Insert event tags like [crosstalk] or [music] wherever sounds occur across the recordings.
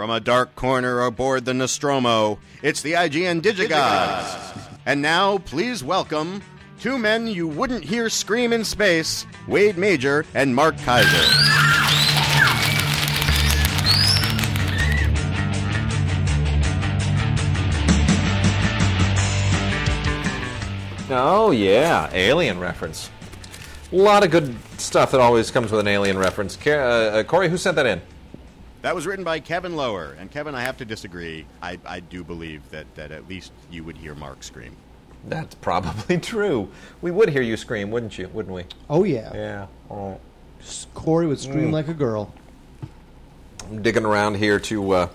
From a dark corner aboard the Nostromo, it's the IGN Digigods. And now, please welcome two men you wouldn't hear scream in space Wade Major and Mark Kaiser. Oh yeah, alien reference. A lot of good stuff that always comes with an alien reference. Uh, uh, Corey, who sent that in? That was written by Kevin Lower. And Kevin, I have to disagree. I, I do believe that, that at least you would hear Mark scream. That's probably [laughs] true. We would hear you scream, wouldn't you? Wouldn't we? Oh yeah. Yeah. Oh. Corey would scream Mm. like a girl. I'm digging around here to uh,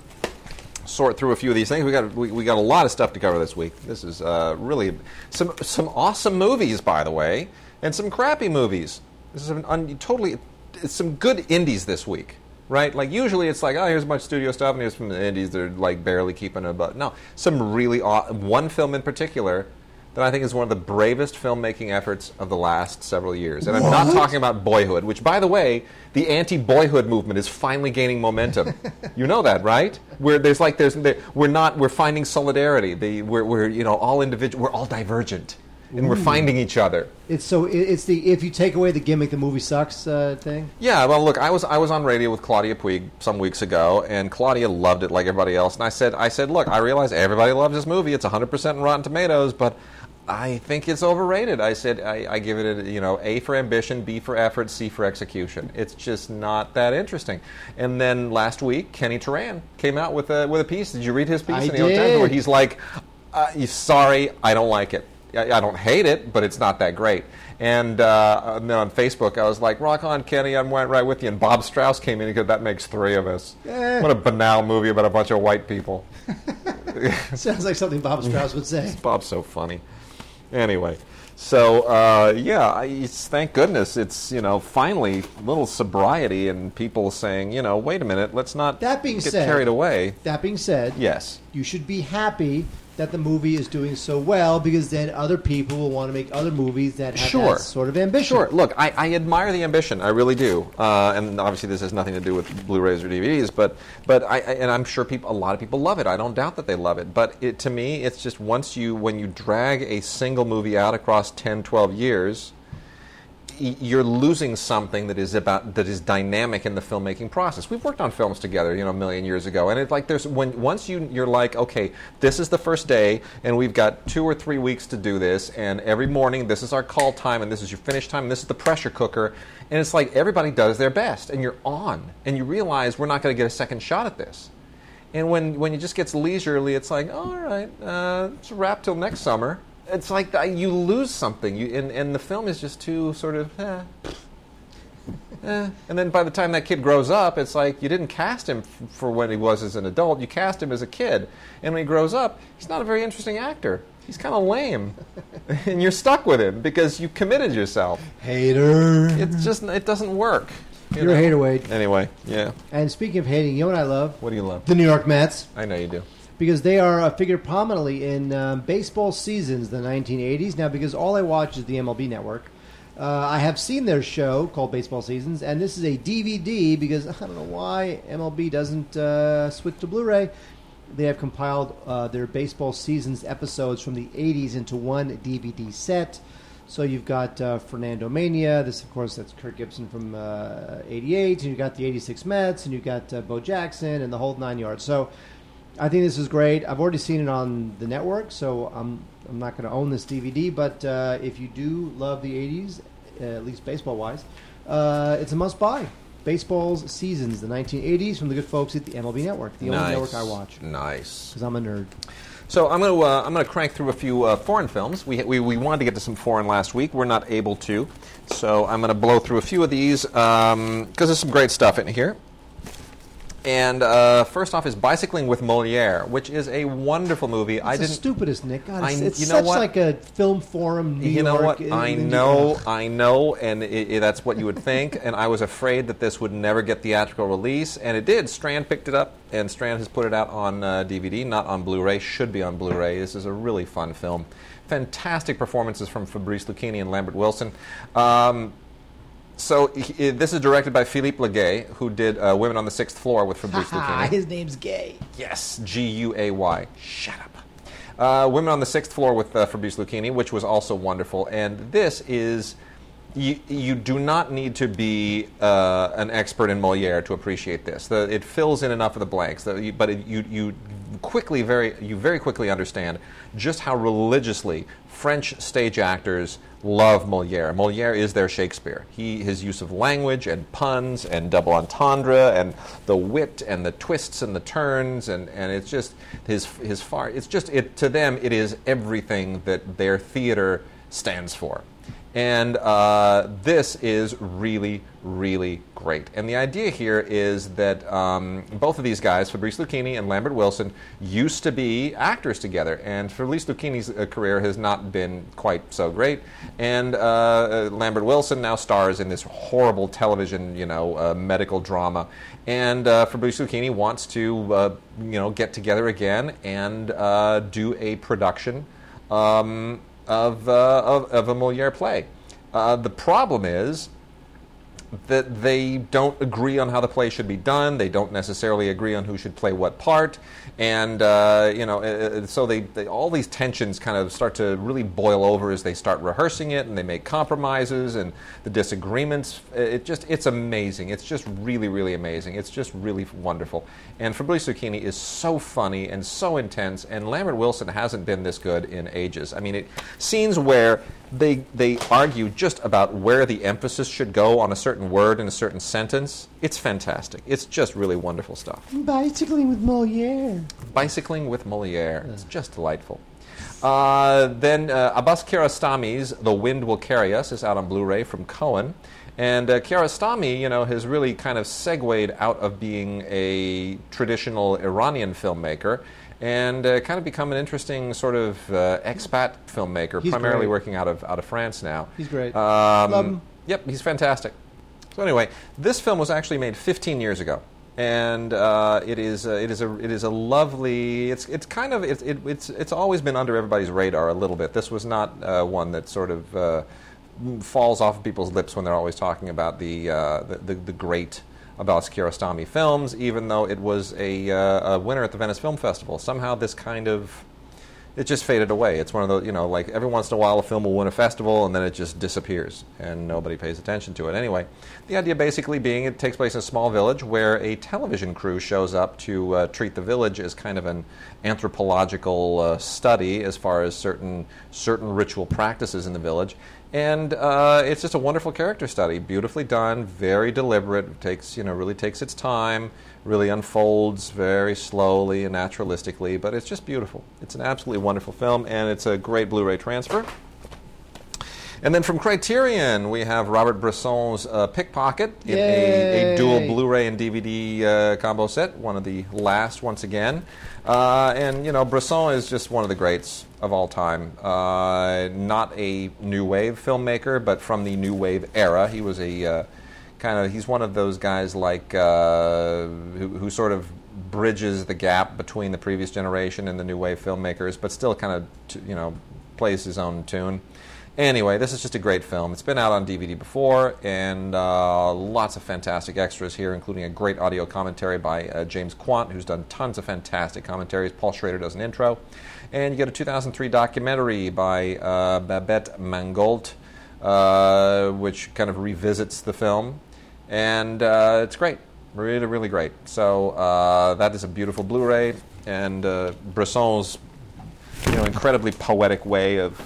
sort through a few of these things. We got we, we got a lot of stuff to cover this week. This is uh, really some some awesome movies, by the way, and some crappy movies. This is an un, totally it's some good indies this week, right? Like usually it's like oh here's a bunch of studio stuff and here's from the indies that are like barely keeping a but no some really aw- one film in particular. That I think is one of the bravest filmmaking efforts of the last several years. And I'm not talking about Boyhood, which, by the way, the anti-Boyhood movement is finally gaining momentum. [laughs] you know that, right? Where there's like there's there, we're not we're finding solidarity. The we're, we're you know all individual we're all divergent, and we're finding each other. It's so it's the if you take away the gimmick, the movie sucks uh, thing. Yeah, well, look, I was I was on radio with Claudia Puig some weeks ago, and Claudia loved it like everybody else. And I said, I said, look, I realize everybody loves this movie. It's 100 percent Rotten Tomatoes, but I think it's overrated. I said, I, I give it, a, you know, A for ambition, B for effort, C for execution. It's just not that interesting. And then last week, Kenny Turan came out with a with a piece. Did you read his piece I in the New Times did. where he's like, uh, "Sorry, I don't like it. I, I don't hate it, but it's not that great." And, uh, and then on Facebook, I was like, "Rock on, Kenny! I'm right, right with you." And Bob Strauss came in because that makes three of us. Eh. What a banal movie about a bunch of white people. [laughs] Sounds like something Bob Strauss would say. [laughs] Bob's so funny. Anyway, so uh, yeah, I, it's, thank goodness it's you know finally a little sobriety and people saying you know wait a minute let's not That being get said- carried away. That being said, Yes. you should be happy that the movie is doing so well because then other people will want to make other movies that have Sure. that sort of ambition. Sure. Look, I, I admire the ambition. I really do. Uh, and obviously, this has nothing to do with Blu-rays or DVDs. But but I, I and I'm sure people, a lot of people love it. I don't doubt that they love it. But it, to me, it's just once you when you drag a single movie out across 10, 12 years, you're losing something that is about that is dynamic in the filmmaking process. We've worked on films together, you know, a million years ago, and it's like there's when once you you're like, okay, this is the first day, and we've got two or three weeks to do this, and every morning this is our call time, and this is your finish time, and this is the pressure cooker, and it's like everybody does their best, and you're on, and you realize we're not going to get a second shot at this. And when, when it just gets leisurely, it's like, all right, uh, it's a wrap till next summer. It's like uh, you lose something, you, and, and the film is just too sort of, eh, eh. And then by the time that kid grows up, it's like you didn't cast him f- for when he was as an adult, you cast him as a kid. And when he grows up, he's not a very interesting actor. He's kind of lame. [laughs] and you're stuck with him because you committed yourself. Hater. It's just, it doesn't work. you You're a hater, Wade. Anyway, yeah. And speaking of hating, you know what I love? What do you love? The New York Mets. I know you do. Because they are uh, figured prominently in um, baseball seasons, the 1980s. Now, because all I watch is the MLB Network, uh, I have seen their show called Baseball Seasons, and this is a DVD because [laughs] I don't know why MLB doesn't uh, switch to Blu-ray. They have compiled uh, their baseball seasons episodes from the 80s into one DVD set. So you've got uh, Fernando Mania. This, of course, that's Kirk Gibson from uh, '88, and you've got the '86 Mets, and you've got uh, Bo Jackson, and the whole nine yards. So I think this is great. I've already seen it on the network, so I'm I'm not going to own this DVD. But uh, if you do love the '80s, uh, at least baseball wise, uh, it's a must buy. Baseball's seasons, the 1980s, from the good folks at the MLB Network, the only network I watch Nice. because I'm a nerd. So I'm going to uh, I'm going to crank through a few uh, foreign films. We, we we wanted to get to some foreign last week. We're not able to, so I'm going to blow through a few of these because there's some great stuff in here. And uh, first off is Bicycling with Moliere, which is a wonderful movie. It's I the didn't. stupidest, Nick. God, it's, I- it's you know such what? like a film forum. New you know York, what? I know, I know, and it, it, that's what you would think. [laughs] and I was afraid that this would never get theatrical release, and it did. Strand picked it up, and Strand has put it out on uh, DVD, not on Blu-ray. Should be on Blu-ray. This is a really fun film. Fantastic performances from Fabrice Luchini and Lambert Wilson. Um, so he, this is directed by Philippe Le Guay, who did uh, Women on the Sixth Floor with Fabrice Luchini. his name's gay. Yes, G U A Y. Shut up. Uh, Women on the Sixth Floor with uh, Fabrice Luchini, which was also wonderful. And this is. You, you do not need to be uh, an expert in Moliere to appreciate this. The, it fills in enough of the blanks, you, but it, you, you quickly very you very quickly understand just how religiously French stage actors love Moliere. Moliere is their Shakespeare. He his use of language and puns and double entendre and the wit and the twists and the turns and, and it's just his his far it's just it to them it is everything that their theater stands for. And uh, this is really, really great. And the idea here is that um, both of these guys, Fabrice Luchini and Lambert Wilson, used to be actors together. And Fabrice Luchini's uh, career has not been quite so great. And uh, uh, Lambert Wilson now stars in this horrible television, you know, uh, medical drama. And uh, Fabrice Luchini wants to, you know, get together again and do a production. Um, of, uh, of, of a Moliere play. Uh, the problem is that they don't agree on how the play should be done. They don't necessarily agree on who should play what part, and uh, you know, uh, so they, they all these tensions kind of start to really boil over as they start rehearsing it, and they make compromises and the disagreements. It just it's amazing. It's just really really amazing. It's just really wonderful. And Fabrice Luchini is so funny and so intense, and Lambert Wilson hasn't been this good in ages. I mean, it, scenes where they they argue just about where the emphasis should go on a certain word in a certain sentence. It's fantastic. It's just really wonderful stuff. Bicycling with Moliere. Bicycling with Moliere. It's just delightful. Uh, then uh, Abbas Kiarostami's The Wind Will Carry Us is out on Blu-ray from Cohen. And uh, Kiarostami, you know, has really kind of segued out of being a traditional Iranian filmmaker and uh, kind of become an interesting sort of uh, expat filmmaker, He's primarily great. working out of out of France now. He's great. Um, Love him. Yep, he's fantastic. So anyway, this film was actually made 15 years ago, and uh, it is uh, it is a it is a lovely. It's it's kind of it, it, it's it's always been under everybody's radar a little bit. This was not uh, one that sort of uh, falls off of people's lips when they're always talking about the uh, the, the, the great. Abbas Kiarostami films, even though it was a, uh, a winner at the Venice Film Festival. Somehow, this kind of it just faded away. It's one of those, you know, like every once in a while a film will win a festival and then it just disappears and nobody pays attention to it. Anyway, the idea basically being it takes place in a small village where a television crew shows up to uh, treat the village as kind of an anthropological uh, study as far as certain certain ritual practices in the village. And uh, it's just a wonderful character study, beautifully done, very deliberate. It takes you know really takes its time, really unfolds very slowly and naturalistically, but it's just beautiful. It's an absolutely wonderful film, and it's a great Blu-ray transfer. And then from Criterion, we have Robert Bresson's uh, Pickpocket in a, a dual Blu-ray and DVD uh, combo set, one of the last once again. Uh, and you know, Bresson is just one of the greats of all time. Uh, not a new wave filmmaker, but from the new wave era, he was a uh, kind of he's one of those guys like uh, who, who sort of bridges the gap between the previous generation and the new wave filmmakers, but still kind of t- you know plays his own tune. Anyway, this is just a great film. It's been out on DVD before, and uh, lots of fantastic extras here, including a great audio commentary by uh, James Quandt, who's done tons of fantastic commentaries. Paul Schrader does an intro. And you get a 2003 documentary by uh, Babette Mangolte, uh, which kind of revisits the film. And uh, it's great. Really, really great. So uh, that is a beautiful Blu-ray, and uh, Bresson's you know, incredibly poetic way of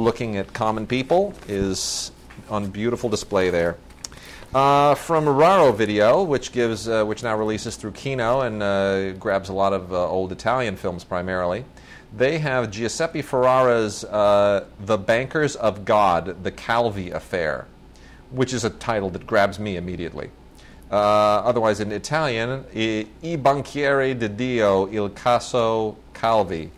looking at common people is on beautiful display there. Uh, from Raro Video, which gives, uh, which now releases through Kino and uh, grabs a lot of uh, old Italian films primarily. They have Giuseppe Ferrara's uh, "The Bankers of God: The Calvi Affair," which is a title that grabs me immediately. Uh, otherwise, in Italian, I, I Banchieri di Dio il Caso Calvi.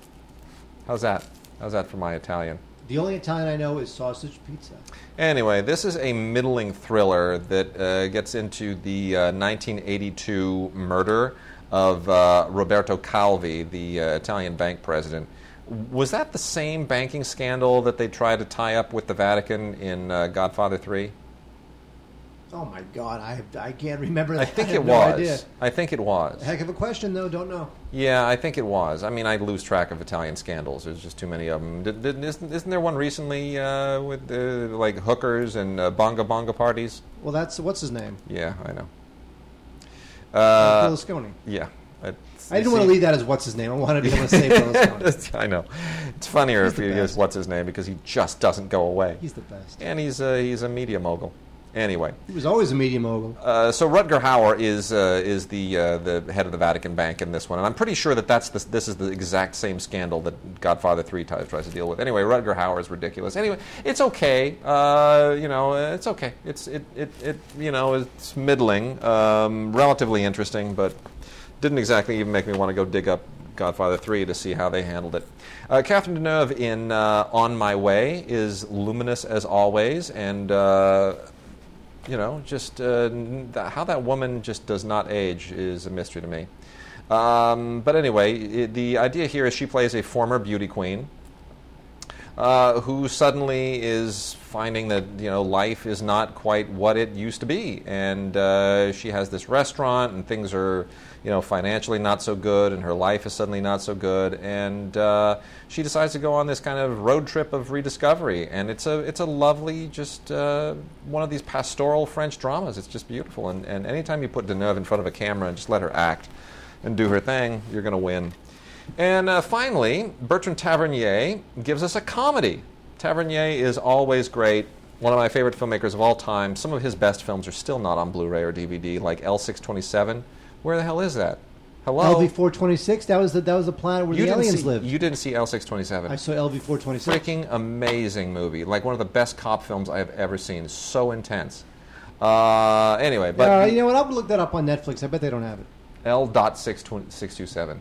How's that? How's that for my Italian? The only Italian I know is sausage pizza. Anyway, this is a middling thriller that uh, gets into the uh, 1982 murder of uh, Roberto Calvi, the uh, Italian bank president. Was that the same banking scandal that they tried to tie up with the Vatican in uh, Godfather 3? Oh my God, I I can't remember. I think have it no was. idea. I think it was. Heck of a question, though. Don't know. Yeah, I think it was. I mean, I lose track of Italian scandals. There's just too many of them. Did, did, isn't, isn't there one recently uh, with uh, like hookers and uh, bonga bonga parties? Well, that's what's his name. Yeah, I know. Uh, Berlusconi. yeah. It's- I didn't want to leave that as what's his name. I wanted to be able to say Berlusconi. [laughs] I know. It's funnier if he best. goes, what's his name, because he just doesn't go away. He's the best. and he's a, he's a media mogul. Anyway, He was always a media mogul. uh, so Rutger Hauer is uh, is the uh, the head of the Vatican Bank in this one, and I'm pretty sure that that's the, this is the exact same scandal that Godfather Three tries, tries to deal with. Anyway, Rutger Hauer is ridiculous. Anyway, it's okay. Uh, you know, it's okay. It's it, it, it you know it's middling, um, relatively interesting, but didn't exactly even make me want to go dig up Godfather 3 to see how they handled it. Uh, Catherine Deneuve in uh, On My Way is luminous as always, and, uh, you know, just uh, how that woman just does not age is a mystery to me. Um, but anyway, i the idea here is she plays a former beauty queen uh, who suddenly is finding that you know life is not quite what it used to be, and uh, she has this restaurant, and things are you know financially not so good, and her life is suddenly not so good, and uh, she decides to go on this kind of road trip of rediscovery, and it's a it's a lovely just uh, one of these pastoral French dramas. It's just beautiful, and and anytime you put Deneuve in front of a camera and just let her act and do her thing, you're going to win. And uh, finally, Bertrand Tavernier gives us a comedy. Tavernier is always great, one of my favorite filmmakers of all time. Some of his best films are still not on Blu ray or DVD, like L627. Where the hell is that? Hello? LV four twenty six. That was the that was the planet where you the aliens see, lived. You didn't see L627. I saw LV four twenty six. Freaking amazing movie. Like one of the best cop films I have ever seen. So intense. Uh, anyway, but Uh, you know what? I'll look that up on Netflix. I bet they don't have it. L dot six six two seven,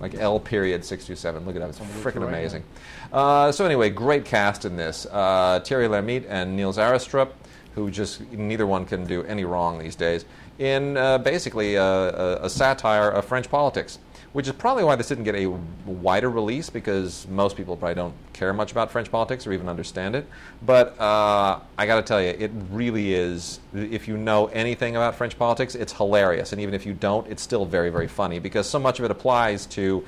like L period six two seven. Look it up; it's freaking right amazing. Uh, so anyway, great cast in this: uh, Thierry Lhermitte and Niels Arestrup, who just neither one can do any wrong these days. In uh, basically a, a, a satire of French politics, which is probably why this didn't get a wider release because most people probably don't care much about French politics or even understand it. But uh, I got to tell you, it really is. If you know anything about French politics, it's hilarious, and even if you don't, it's still very, very funny because so much of it applies to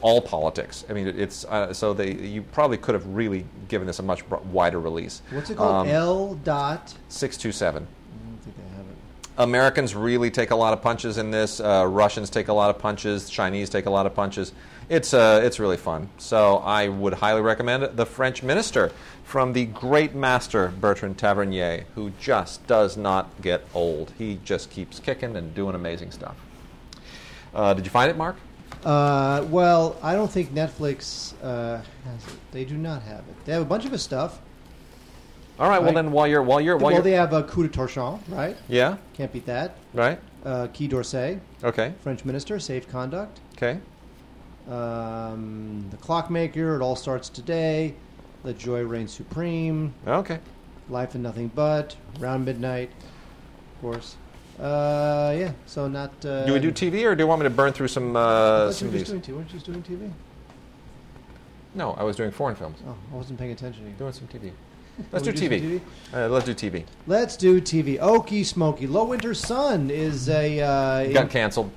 all politics. I mean, it's uh, so they you probably could have really given this a much wider release. What's it called? Um, L dot. Six two seven. I don't think I have it. Americans really take a lot of punches in this. Uh, Russians take a lot of punches. Chinese take a lot of punches. It's uh, it's really fun. So I would highly recommend it. The French Minister from the great master Bertrand Tavernier, who just does not get old. He just keeps kicking and doing amazing stuff. Uh, did you find it, Mark? Uh, well, I don't think Netflix uh, has it. They do not have it. They have a bunch of his stuff. All right. Well, Right. then while you're while you're while well, you're they have a coup de torchon, right? yeah Can't beat that. right Uh, Quai d'Orsay, okay French minister, safe conduct. okay Um, the Clockmaker, It All Starts Today. Let Joy Reign Supreme. okay. Life and Nothing But. Round Midnight, of course. Uh, yeah, so not. Uh, Do we do TV or do you want me to burn through some uh, you some were just doing TV. Weren't you just doing TV? No, I was doing foreign films. Oh, I wasn't paying attention to you. Doing some TV. [laughs] Let's do do TV. some Uh, let's do TV. Let's do TV. Okie Smoky. Low Winter Sun is a. Uh, Got canceled.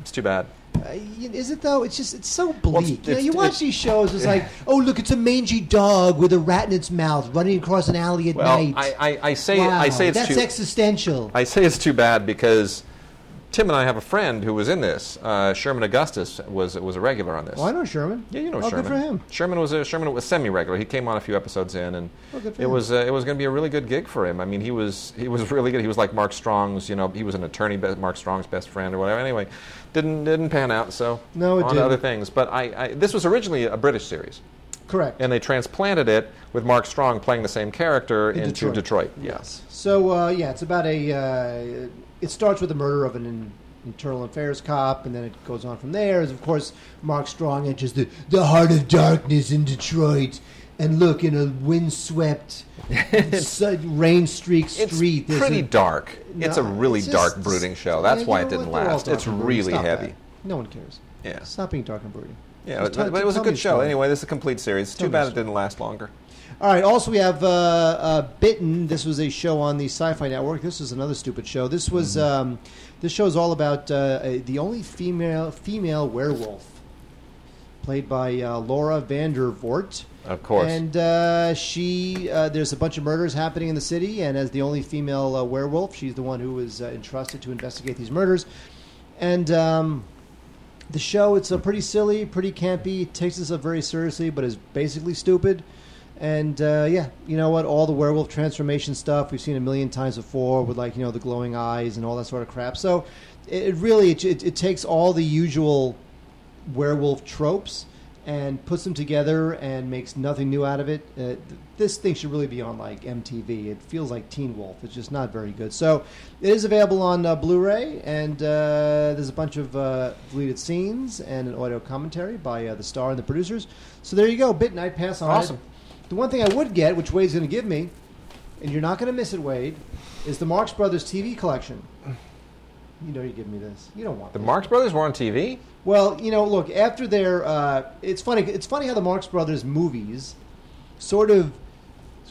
It's too bad. Uh, is it though? It's just it's so bleak. Well, it's- you know, you watch it's- these shows. It's like, [laughs] oh look, it's a mangy dog with a rat in its mouth running across an alley at Well, night. I, I, I say wow, I say it's that's too existential. I say it's too bad because Tim and I have a friend who was in this. Uh, Sherman Augustus was was a regular on this. oh, I know Sherman. Yeah, you know oh, Sherman. good for him. Sherman was a Sherman was semi-regular. He came on a few episodes in, and Oh, it him. was uh, it was going to be a really good gig for him. I mean, he was he was [laughs] really good. He was like Mark Strong's, you know, he was an attorney, Mark Strong's best friend or whatever. Anyway, didn't didn't pan out. So No, it on didn't. other things. But I, I this was originally a British series, Correct. and they transplanted it with Mark Strong playing the same character In into Detroit. Detroit. Yes. So uh, yeah, it's about a. Uh, it starts with the murder of an in, internal affairs cop, and then it goes on from there. As of course, Mark Strong enters the the heart of darkness in Detroit, and look in a windswept, [laughs] rain streaked street. there's pretty dark. it's a really it's dark, brooding show. That's you why it didn't? Last. It's really heavy. that. No one cares. Yeah. Stop being dark and brooding. Yeah, but, but it was a good show. Anyway, this is a complete series. Tell Too bad it didn't last longer. All right. Also, we have uh, uh, Bitten. This was a show on the Sci-Fi Network. This is another stupid show. This was um, this show is all about uh, the only female female werewolf, played by uh, Laura Vandervoort. Of course. And uh, she, uh, there's a bunch of murders happening in the city, and as the only female uh, werewolf, she's the one who was uh, entrusted to investigate these murders. And um, the show, it's a pretty silly, pretty campy, takes itself very seriously, but is basically stupid. And uh, yeah, you know what? All the werewolf transformation stuff we've seen a million times before, with like you know the glowing eyes and all that sort of crap. So it, it really it, it, it takes all the usual werewolf tropes and puts them together and makes nothing new out of it. Uh, th- this thing should really be on like MTV. It feels like Teen Wolf. It's just not very good. So it is available on uh, Blu-ray, and uh, there's a bunch of uh, deleted scenes and an audio commentary by uh, the star and the producers. So there you go. Bit Night Pass on. it. The one thing I would get, which Wade's going to give me, and you're not going to miss it, Wade, is the Marx Brothers TV collection. You know you give me this. You don't want The this. Marx Brothers were on TV. Well, you know, look after their. Uh, it's funny. It's funny how the Marx Brothers movies sort of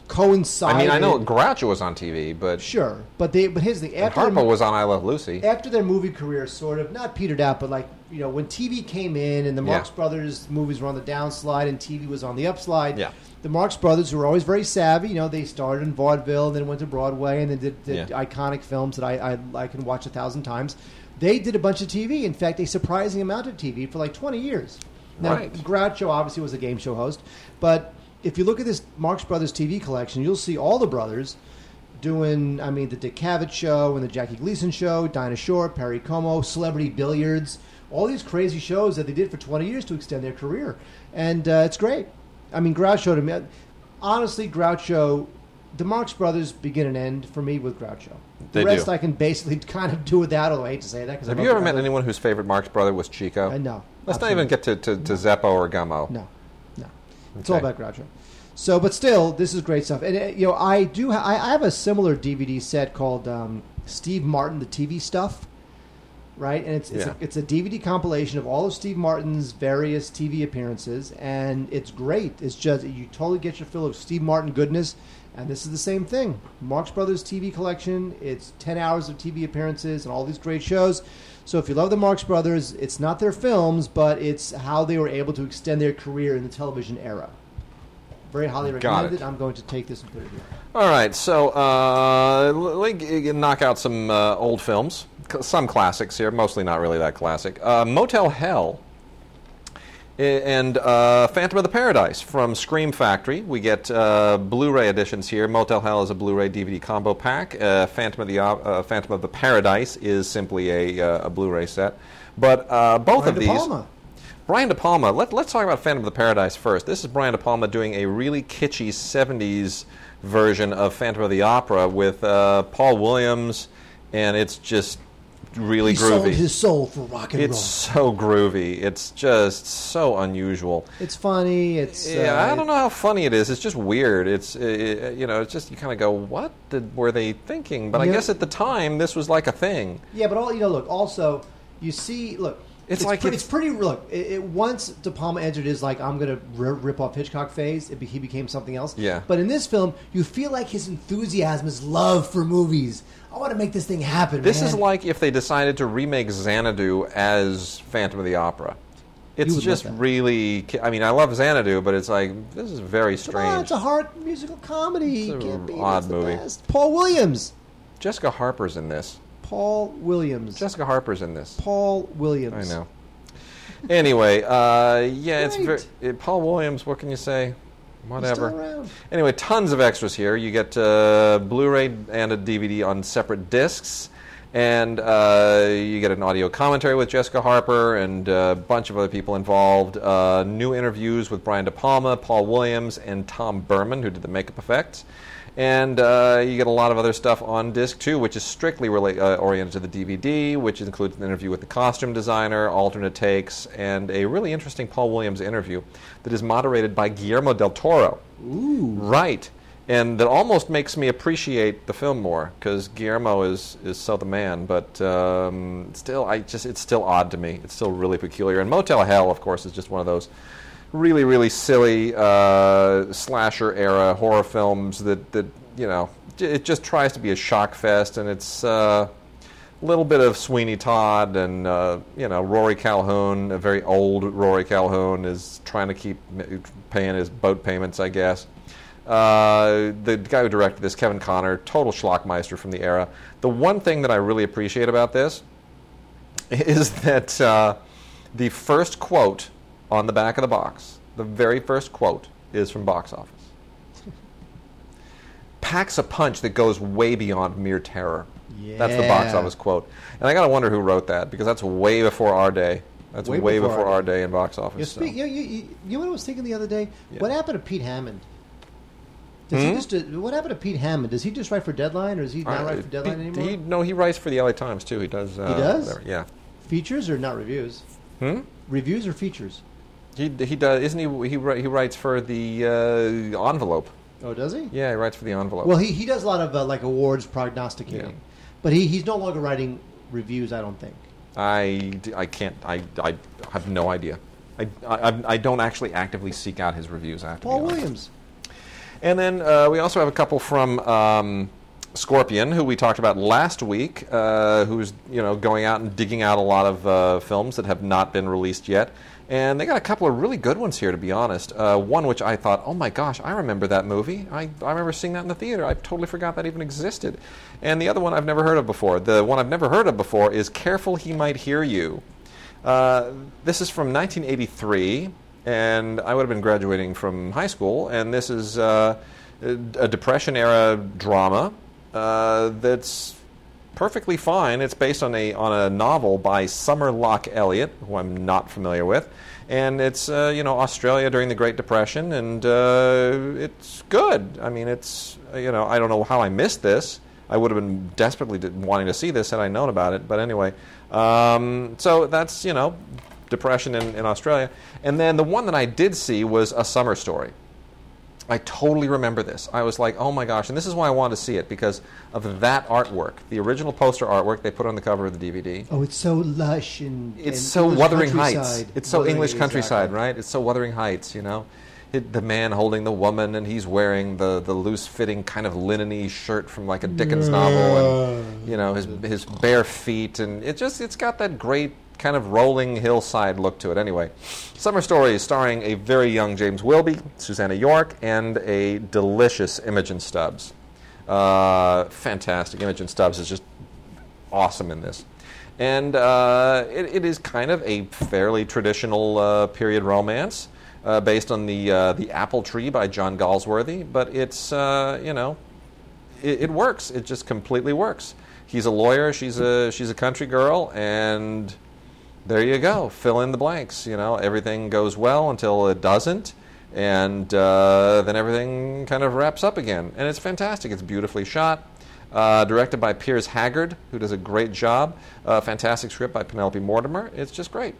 coincide. I mean, I know Groucho was on TV, but Sure, but they. But here's the thing. After Harpo their, was on I Love Lucy. after their movie career sort of not petered out, but like you know when TV came in and the Yeah. Marx Brothers movies were on the downslide and TV was on the upslide. Yeah. The Marx Brothers, were always very savvy, you know, they started in vaudeville, then went to Broadway, and then did, did Yeah. iconic films that I, I I can watch a thousand times. They did a bunch of TV. In fact, a surprising amount of TV for like twenty years. Now, Right. Groucho obviously was a game show host, but if you look at this Marx Brothers TV collection, you'll see all the brothers doing, I mean, the Dick Cavett show and the Jackie Gleason show, Dinah Shore, Perry Como, Celebrity Billiards, all these crazy shows that they did for 20 years to extend their career. And uh, it's great. I mean, Groucho, to me, honestly, Groucho, the Marx Brothers begin and end for me with Groucho. The They rest do. I can basically [laughs] kind of do without, although I hate to say that. 'cause Have you ever met anyone whose favorite Marx brother was Chico? I know. Let's not even get to, to, to Zeppo or Gummo. No, no. It's all Okay. about Groucho. So, but still, this is great stuff. And uh, you know, I do. Ha- I, I have a similar DVD set called um, Steve Martin: The TV Stuff. Right, and it's it's, Yeah. a, it's a DVD compilation of all of Steve Martin's various TV appearances, and it's great. It's just you totally get your fill of Steve Martin goodness, and this is the same thing. Marx Brothers TV collection. It's ten hours of TV appearances and all these great shows. So if you love the Marx Brothers, it's not their films, but it's how they were able to extend their career in the television era. Very highly recommended. it. I'm going to take this and put it here. All right, so uh, let me knock out some uh, old films, some classics here, mostly not really that classic. Uh, Motel Hell and uh, Phantom of the Paradise from Scream Factory. We get uh, Blu-ray editions here. Motel Hell is a Blu-ray DVD combo pack. Uh, Phantom of the uh, Phantom of the Paradise is simply a, uh, a Blu-ray set. But uh, both Brian of De these. Palma. Brian De Palma. Let, let's talk about Phantom of the Paradise first. This is Brian De Palma doing a really kitschy 70s version of Phantom of the Opera with uh, Paul Williams, and it's just really he groovy. sold his soul for rock and it's roll. so groovy. It's just so unusual. It's funny. It's Yeah, uh, I don't know how funny it is. It's just weird. It's uh, you know, it's just you kind of go, what did, were they thinking? But I Yeah. guess at the time this was like a thing. Yeah, but all you know, look. Also, you see, look. It's like pre- it's- it's pretty. Look, it, it, once De Palma entered his like I'm gonna r- rip off Hitchcock phase, it, be- he became something else. Yeah. But in this film, you feel like his enthusiasm, his love for movies. I want to make this thing happen. This man. is like if they decided to remake Xanadu as Phantom of the Opera. It's just really. I mean, I love Xanadu, but it's like this is very Come on, strange. it's a hard musical comedy. It's a Can't beat odd movie. best. Paul Williams. Jessica Harper's in this. Paul Williams. Jessica Harper's in this. Paul Williams. I know. Anyway, uh, yeah, it's very, it, Paul Williams. What can you say? Whatever. Anyway, tons of extras here. You get uh, Blu-ray and a DVD on separate discs, and uh, you get an audio commentary with Jessica Harper and a bunch of other people involved. Uh, new interviews with Brian De Palma, Paul Williams, and Tom Burman, who did the makeup effects. And uh, you get a lot of other stuff on disc too, which is strictly rela- uh, oriented to the DVD, which includes an interview with the costume designer, alternate takes, and a really interesting Paul Williams interview that is moderated by Guillermo del Toro. Ooh. Right. And that almost makes me appreciate the film more because Guillermo is, is so the man. But um, still, I just it's still odd to me. It's still really peculiar. And Motel Hell, of course, is just one of those really, really silly uh, slasher era horror films that, that you know, it just tries to be a shock fest, and it's uh, a little bit of Sweeney Todd and uh, you know Rory Calhoun, a very old Rory Calhoun, is trying to keep paying his boat payments, I guess. Uh, the guy who directed this, Kevin Connor, total schlockmeister from the era. The one thing that I really appreciate about this is that uh, the first quote on the back of the box, the very first quote, is from Box Office. [laughs] Packs a punch that goes way beyond mere terror. Yeah. That's the box office quote. And I gotta wonder who wrote that because that's way before our day. That's way, Way before, before our, day in box office. You, so. speak, you, you, you, you know what I was thinking the other day? Yeah. What happened to Pete Hammond? Does he Hmm? just, uh, what happened to Pete Hammond? Does he just write for Deadline, or is he not Uh, write for Deadline he, anymore? he- no, he writes for the LA Times too. He does. Uh, does? there- yeah. Features or not reviews? Hmm? Reviews or features? He, he does. Isn't he? He, he writes for the uh, envelope. Oh, does he? Yeah, he writes for the envelope. Well, he, he does a lot of uh, like awards prognosticating, Yeah. but he, he's no longer writing reviews. I don't think. I, I can't. I, I have no idea. I, I, I don't actually actively seek out his reviews. I have to Paul. Williams. And then uh, we also have a couple from um, Scorpion, who we talked about last week, uh, who's you know going out and digging out a lot of uh, films that have not been released yet. And they got a couple of really good ones here, to be honest. Uh, one which I thought, oh my gosh, I remember that movie. I, I remember seeing that in the theater. I totally forgot that even existed. And the other one I've never heard of before. The one I've never heard of before is Careful He Might Hear You. Uh, this is from 1983, and I would have been graduating from high school, and this is uh, a Depression era drama uh, that's perfectly fine. It's based on a on a novel by Sumner Locke Elliott, who I'm not familiar with, and it's uh, you know Australia during the Great Depression, and uh, it's good. I mean, it's uh, you know I don't know how I missed this. I would have been desperately wanting to see this had I known about it. But anyway, um, so that's you know depression in, in Australia, and then the one that I did see was A Summer Story. I totally remember this. I was like, oh my gosh, and this is why I wanted to see it because of that artwork, the original poster artwork they put on the cover of the DVD. Oh, it's so lush and It's and so English Wuthering Heights. countryside. It's so Wuthering- English countryside, exactly. right? It's so Wuthering Heights, you know. It, the man holding the woman, and he's wearing the, the loose fitting kind of linen-y shirt from like a Dickens novel, and you know his his bare feet, and it just it's got that great kind of rolling hillside look to it. Anyway, Summer Story is starring a very young James Wilby, Susannah York, and a delicious Imogen Stubbs. Uh, fantastic. Imogen Stubbs is just awesome in this. And uh, it, it is kind of a fairly traditional uh, period romance uh, based on the, uh, the Apple Tree by John Galsworthy, but it's, uh, you know, it, it works. It just completely works. He's a lawyer, she's a, she's a country girl, and there you go. Fill in the blanks. You know, everything goes well until it doesn't, and uh, then everything kind of wraps up again. And it's fantastic. It's beautifully shot. Uh, directed by Piers Haggard, who does a great job. Uh, fantastic script by Penelope Mortimer. It's just great.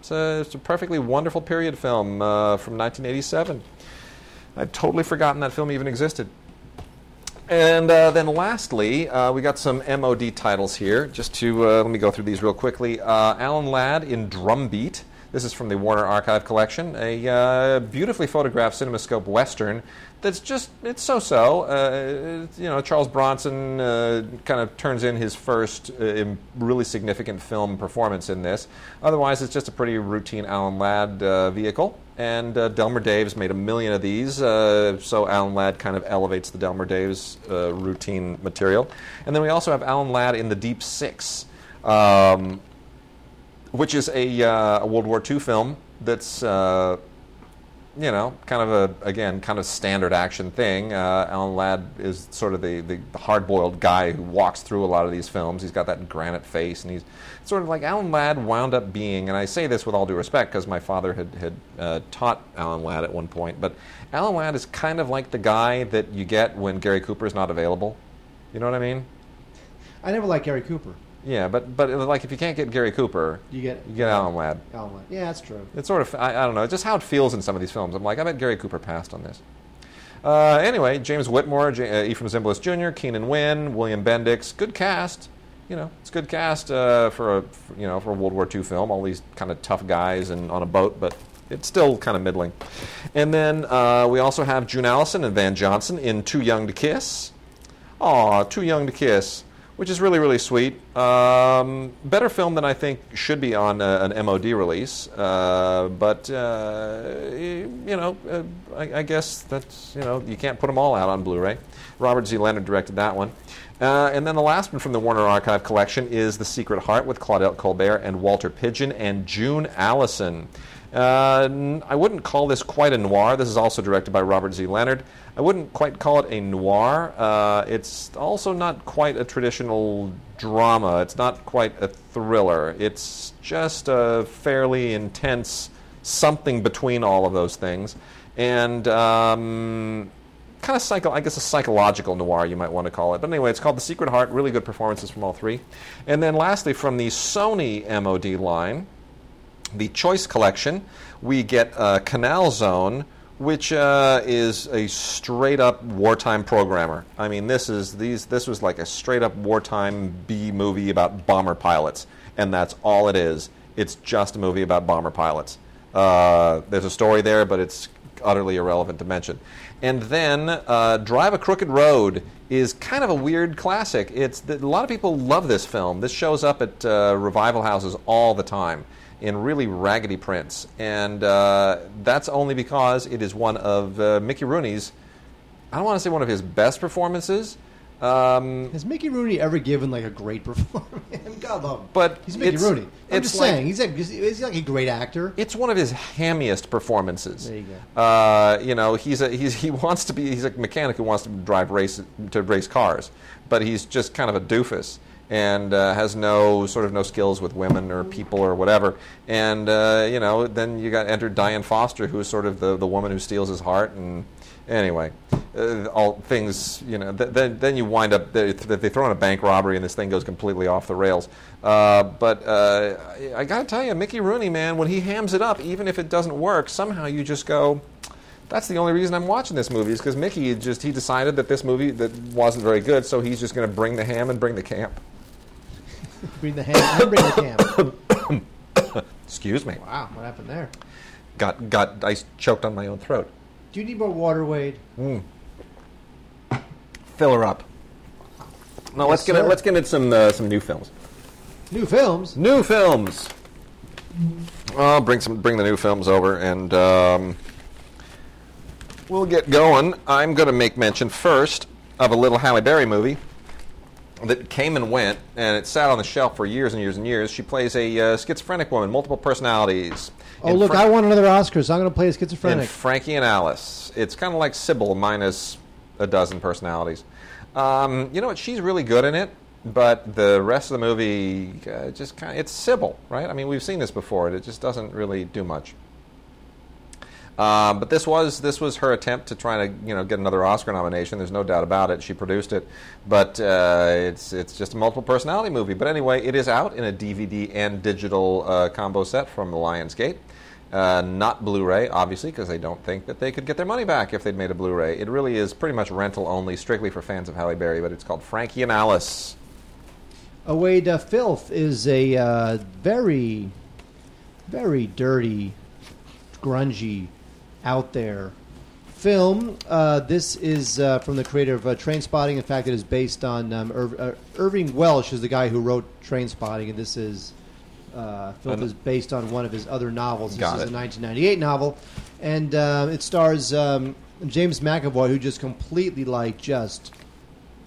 It's a, it's a perfectly wonderful period film uh, from 1987. I'd totally forgotten that film even existed. And uh, then lastly, uh, we got some MOD titles here. Just to uh, let me go through these real quickly. Uh, Alan Ladd in Drumbeat. This is from the Warner Archive Collection, a uh, beautifully photographed CinemaScope western. That's just it's so-so. Uh, you know, Charles Bronson kind of turns in his first really significant film performance in this. Otherwise, it's just a pretty routine Alan Ladd vehicle. And uh, Delmer Daves made a million of these, uh, so Alan Ladd kind of elevates the Delmer Daves uh, routine material. And then we also have Alan Ladd in The Deep Six, um, which is a, uh, a World War II film that's, uh, you know, kind of a, again, kind of standard action thing. Uh, Alan Ladd is sort of the, the, the hard boiled guy who walks through a lot of these films. He's got that granite face, and he's sort of like Alan Ladd wound up being, and I say this with all due respect because my father had, had uh, taught Alan Ladd at one point, but Alan Ladd is kind of like the guy that you get when Gary Cooper is not available. You know what I mean? I never liked Gary Cooper. Yeah, but but like if you can't get Gary Cooper, You get you get Alan Ladd. Alan Ladd. Yeah, that's true. It's sort of I, I don't know, just how it feels in some of these films. I'm like, I bet Gary Cooper passed on this. Uh, anyway, James Whitmore, J- uh, Efrem Zimbalist Jr., Keenan Wynn, William Bendix, good cast. You know, it's good cast uh, for a for, you know for a World War II film. All these kind of tough guys and on a boat, but it's still kind of middling. And then uh, we also have June Allyson and Van Johnson in Too Young to Kiss. Aw, Too Young to Kiss, which is really, really sweet. Um, better film than I think should be on uh, an MOD release. Uh, but, uh, you know, uh, I, I guess that's, you know, you can't put them all out on Blu ray. Robert Z. Leonard directed that one. Uh, and then the last one from the Warner Archive collection is The Secret Heart with Claudette Colbert and Walter Pidgeon and June Allyson. Uh, I wouldn't call this quite a noir. This is also directed by Robert Z. Leonard. I wouldn't quite call it a noir. Uh, it's also not quite a traditional drama. It's not quite a thriller. It's just a fairly intense something between all of those things. And um, kind of psycho, I guess a psychological noir you might want to call it. But anyway, it's called The Secret Heart. Really good performances from all three. And then lastly, from the Sony MOD line, the Choice Collection, we get uh, Canal Zone, which uh, is a straight up wartime programmer. I mean, this is these this was like a straight up wartime B movie about bomber pilots, and that's all it is. It's just a movie about bomber pilots. Uh, there's a story there, but it's utterly irrelevant to mention. And then uh, Drive a Crooked Road is kind of a weird classic. It's a lot of people love this film. This shows up at uh, revival houses all the time in really raggedy prints, and uh, that's only because it is one of uh, Mickey Rooney's. I don't want to say one of his best performances. Um, Has Mickey Rooney ever given like a great [laughs] performance? God love him. But he's Mickey it's- Rooney. I'm it's just like- saying he's like he's like a great actor. It's one of his hammiest performances. There you go. Uh, you know, he's a, he's he wants to be he's a mechanic who wants to drive race to race cars, but he's just kind of a doofus and uh, has no sort of no skills with women or people or whatever. And uh, you know, then you got entered Dianne Foster, who is sort of the the woman who steals his heart and. Anyway, uh, all things you know. Th- then, then you wind up. They, they throw in a bank robbery, and this thing goes completely off the rails. Uh, but uh, I, I got to tell you, Mickey Rooney, man, when he hams it up, even if it doesn't work, somehow you just go. That's the only reason I'm watching this movie is because Mickey just he decided that this movie that wasn't very good, so he's just going to bring the ham and bring the camp. Bring the hand and bring the camera. [coughs] Excuse me. Wow, what happened there? Got got I choked on my own throat. Do you need more water, Wade? Fill her up. Now let's Yes, get in, let's get into some uh, some new films. New films. New films. I'll bring some bring the new films over and um, we'll get going. I'm going to make mention first of a little Halle Berry movie that came and went, and it sat on the shelf for years and years and years. She plays a uh, schizophrenic woman, multiple personalities. Oh, In look, Fra- I won another Oscar, so I'm going to play a in schizophrenic. Frankie and Alice. It's kind of like Sybil minus a dozen personalities. Um, you know what? She's really good in it, but the rest of the movie uh, just kind of it's Sybil, right? I mean, we've seen this before. and It just doesn't really do much. Um, but this was this was her attempt to try to you know get another Oscar nomination. There's no doubt about it. She produced it, but uh, it's it's just a multiple personality movie. But anyway, it is out in a DVD and digital uh, combo set from Lionsgate. Uh, not Blu-ray, obviously, because they don't think that they could get their money back if they'd made a Blu-ray. It really is pretty much rental only, strictly for fans of Halle Berry. But it's called Frankie and Alice. Away uh, Filth is a uh, very, very dirty, grungy, out there film. Uh, this is uh, from the creator of uh, Train Spotting. In fact, it is based on um, Ir- uh, Irvine Welsh, is the guy who wrote Train Spotting, and this is uh, An- is based on one of his other novels. This Got is it. a 1998 novel, and uh, it stars um, James McAvoy, who just completely like just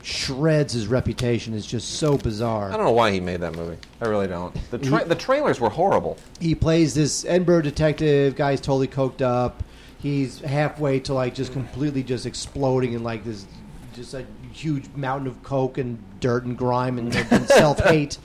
shreds his reputation. Is just so bizarre. I don't know why he made that movie. I really don't. The tra- the trailers were horrible. he plays this Edinburgh detective. Guy's totally coked up. He's halfway to like just completely just exploding in like this, just a huge mountain of coke and dirt and grime and, and [laughs] self hate.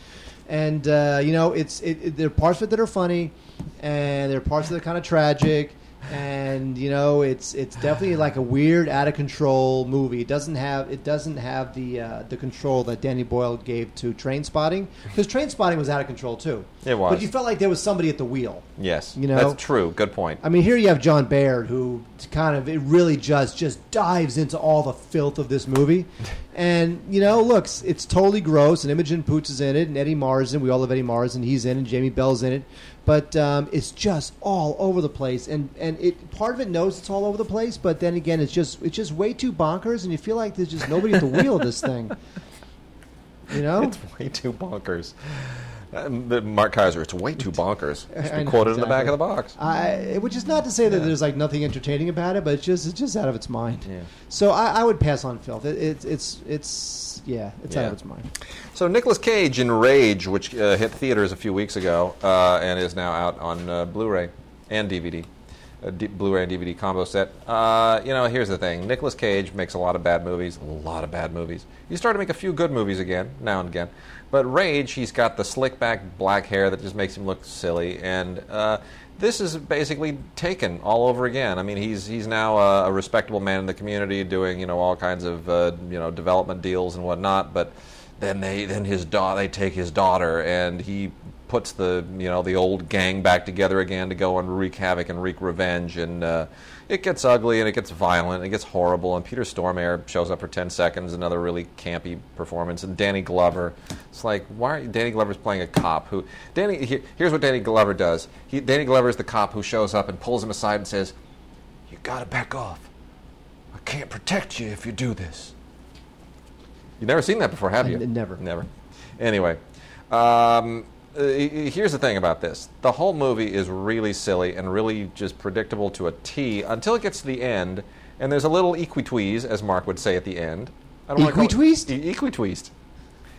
And uh, you know, it's it, it, there are parts of it that are funny, and there are parts of it that are kind of tragic. And you know, it's it's definitely [sighs] like a weird, out of control movie. It doesn't have it doesn't have the uh, the control that Danny Boyle gave to Train Spotting because Train Spotting was out of control too. It was. but you felt like there was somebody at the wheel. Yes, You know- that's true. Good point. I mean, here you have Jon Baird, who kind of it really just just dives into all the filth of this movie, [laughs] and you know, looks it's totally gross. And Imogen Poots is in it, and Eddie Mars, and we all love Eddie Mars, and he's in, it, and Jamie Bell's in it. But um, it's just all over the place, and and it part of it knows it's all over the place, but then again, it's just it's just way too bonkers, and you feel like there's just nobody at the wheel of this thing. [laughs] You know, It's way too bonkers. Um, the- Mark Kaiser, it's way too bonkers. It's been quoted in the back of the box. I, which is not to say that Yeah. there's like nothing entertaining about it, but it's just it's just out of its mind. Yeah. So I, I would pass on filth. It, it's it's it's yeah, it's out of its mind. So Nicolas Cage in Rage, which uh, hit theaters a few weeks ago uh, and is now out on uh, Blu-ray and DVD, a D- Blu-ray and DVD combo set. Uh, you know, here's the thing: Nicolas Cage makes a lot of bad movies, a lot of bad movies. He's starting to make a few good movies again, now and again. But Rage, he's got the slick back black hair that just makes him look silly, and uh, this is basically taken all over again. I mean, he's he's now a, a respectable man in the community, doing you know all kinds of uh, you know development deals and whatnot, but then they then his daughter they take his daughter and he puts the you know the old gang back together again to go and wreak havoc and wreak revenge and uh, it gets ugly and it gets violent and it gets horrible and Peter Stormare shows up for 10 seconds another really campy performance and Danny Glover it's like why are, Danny Glover's playing a cop who Danny here, here's what Danny Glover does he, Danny Glover is the cop who shows up and pulls him aside and says you gotta back off I can't protect you if you do this You've never seen that before, have I- you? never. Never. Anyway, um, uh, here's the thing about this: the whole movie is really silly and really just predictable to a T until it gets to the end, and there's a little equitweeze, as Mark would say at the end. I don't wanna call it- Equitweezed? E- equitweezed.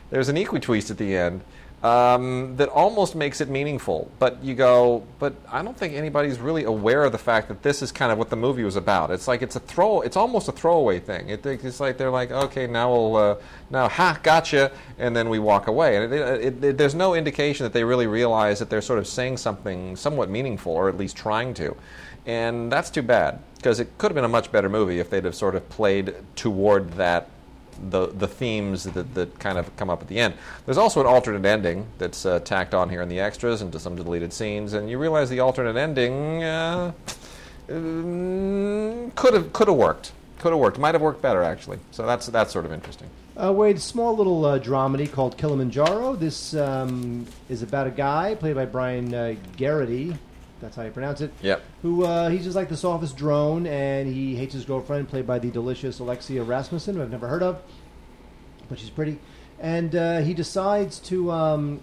There's an equitweezed at the end um, that almost makes it meaningful. But you go, but I don't think anybody's really aware of the fact that this is kind of what the movie was about. It's like it's a throw. It's almost a throwaway thing. It, it's like they're like, okay, now we'll uh, now ha gotcha, and then we walk away. And it, it, there's no indication that they really realize that they're sort of saying something somewhat meaningful, or at least trying to. And that's too bad because it could have been a much better movie if they'd have sort of played toward that the the themes that, that kind of come up at the end. There's also an alternate ending that's uh, tacked on here in the extras and to some deleted scenes, and you realize the alternate ending uh, um, could have could have worked. Could have worked. Might have worked better actually. So that's that's sort of interesting. Uh, Wade, small little uh, dramedy called Kilimanjaro. This um, is about a guy played by Brian uh, Geraghty. That's how you pronounce it. Yep. Who uh, he's just like the softest drone, and he hates his girlfriend, played by the delicious Alexia Rasmussen, who I've never heard of, but she's pretty. And uh, he decides to um,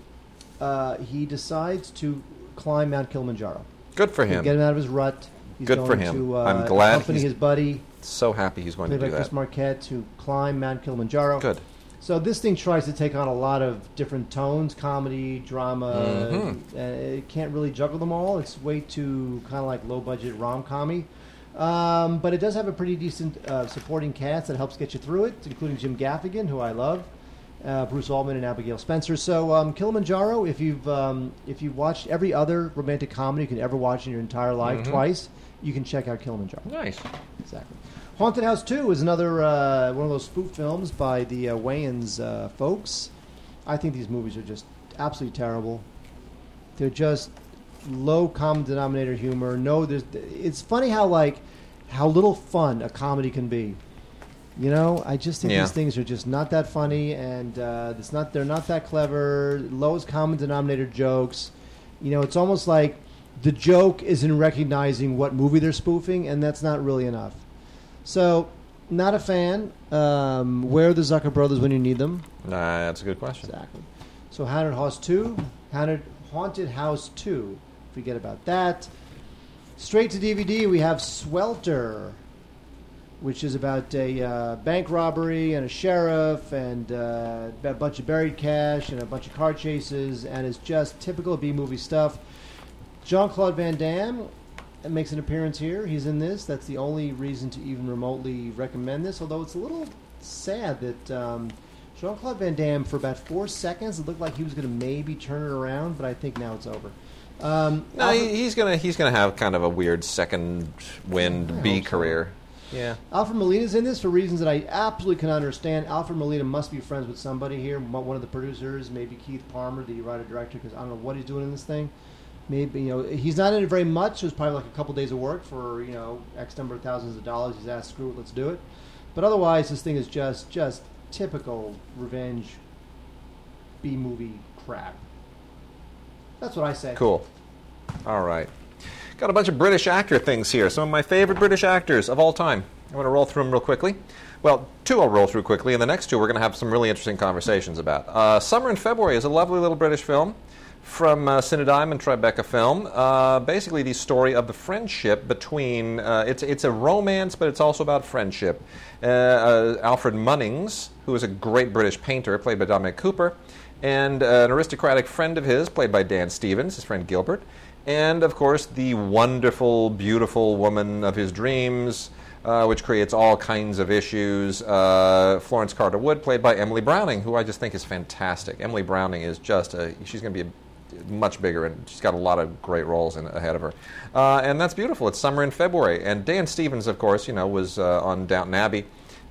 uh, he decides to climb Mount Kilimanjaro. Good for him. Get him out of his rut. He's Good for him. To, uh, I'm glad accompany he's- his buddy, So happy he's going to do by Chris. Marquette, to climb Mount Kilimanjaro. Good. So this thing tries to take on a lot of different tones: comedy, drama. Mhm. Uh, it can't really juggle them all. It's way too kind of like low budget rom commy. Um, but it does have a pretty decent uh, supporting cast that helps get you through it, including Jim Gaffigan, who I love, uh, Bruce Altman, and Abigail Spencer. So um, Kilimanjaro, if you've um, if you've watched every other romantic comedy you can ever watch in your entire life Mhm. twice, you can check out Kilimanjaro. Nice. Exactly. Haunted House 2 is another uh, one of those spoof films by the uh, Wayans uh, folks. I think these movies are just absolutely terrible. They're just low common denominator humor. No, there's. It's funny how like how little fun a comedy can be. You know, I just think Yeah. these things are just not that funny, and uh, it's not. They're not that clever. Lowest common denominator jokes. You know, it's almost like the joke is in recognizing what movie they're spoofing, and that's not really enough. So, not a fan. Um, where are the Zucker brothers when you need them? Nah, that's a good question. Exactly. So, Haunted House 2, Haunted, Haunted House 2. Forget about that. Straight to DVD, we have Swelter, which is about a uh, bank robbery and a sheriff and uh, a bunch of buried cash and a bunch of car chases, and it's just typical B movie stuff. Jean Claude Van Damme makes an appearance here. He's in this. That's the only reason to even remotely recommend this, although it's a little sad that. Um, Jean Claude Van Damme, for about four seconds, it looked like he was going to maybe turn it around, but I think now it's over. Um, No, Alfred, he's gonna he's gonna have kind of a weird second wind I B hope so. career. Yeah. Alfred Molina's in this for reasons that I absolutely cannot understand. Alfred Molina must be friends with somebody here, one of the producers, maybe Keith Parmer, the writer director, because I don't know what he's doing in this thing. Maybe you know he's not in it very much. It was probably like a couple days of work for you know X number of thousands of dollars. He's asked, "Screw it, let's do it." But otherwise, this thing is just just typical revenge B movie crap. That's what I say. Cool. All right. Got a bunch of British actor things here. Some of my favorite British actors of all time. I'm going to roll through them real quickly. Well, two I'll roll through quickly, and the next two we're going to have some really interesting conversations about. Uh, Summer in February is a lovely little British film from uh, and Tribeca Film. Uh, basically, the story of the friendship between uh, it's it's a romance, but it's also about friendship. Uh, uh, Alfred Munnings, who is a great British painter, played by Dominic Cooper, and uh, an aristocratic friend of his, played by Dan Stevens, his friend Gilbert, and of course the wonderful, beautiful woman of his dreams. Uh, which creates all kinds of issues. Uh, Florence Carter Wood, played by Emily Browning, who I just think is fantastic. Emily Browning is just a, she's going to be a much bigger, and she's got a lot of great roles in, ahead of her. Uh, and that's beautiful. It's summer in February, and Dan Stevens, of course, you know, was uh, on Downton Abbey,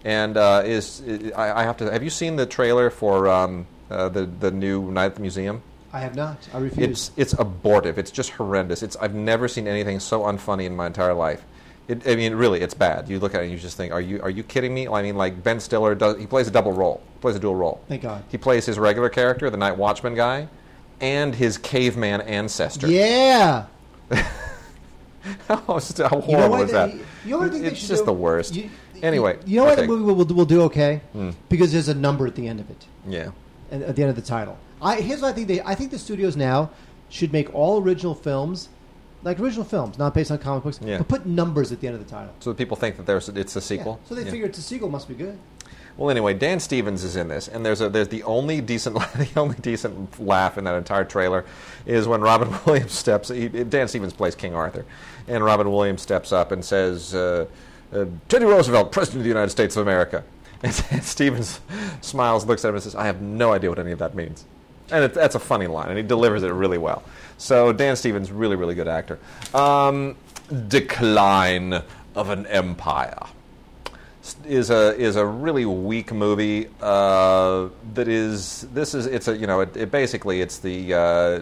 and uh, is I, I, have to. Have you seen the trailer for um, uh, the the new Night at the Museum? I have not. I refuse. It's it's abortive. It's just horrendous. It's I've never seen anything so unfunny in my entire life. It, I mean, really, it's bad. You look at it and you just think, "Are you are you kidding me?" I mean, like Ben Stiller does. He plays a double role. He plays a dual role. Thank God. He plays his regular character, the Night Watchman guy, and his caveman ancestor. Yeah. how, [laughs] how horrible you know is they, that? You know it's just do? the worst. You, anyway, you know what the movie will, will, do okay mm. because there's a number at the end of it. Yeah. and At the end of the title. I, here's what I think. They, I think the studios now should make all original films like original films, not based on comic books, yeah. but put numbers at the end of the title. So that people think that there's it's a sequel. Yeah. So they yeah. figure it's a sequel, must be good. Well, anyway, Dan Stevens is in this, and there's a, there's the only decent [laughs] the only decent laugh in that entire trailer is when Robin [laughs] Williams steps. He, Dan Stevens plays King Arthur, and Robin Williams steps up and says, uh, uh, "Teddy Roosevelt, President of the United States of America." [laughs] And Stevens smiles, looks at him, and says, "I have no idea what any of that means." And it, that's a funny line, and he delivers it really well. So Dan Stevens, really, really good actor. Um, Decline of an Empire is a is a really weak movie uh, that is this is it's a you know it, it basically it's the uh,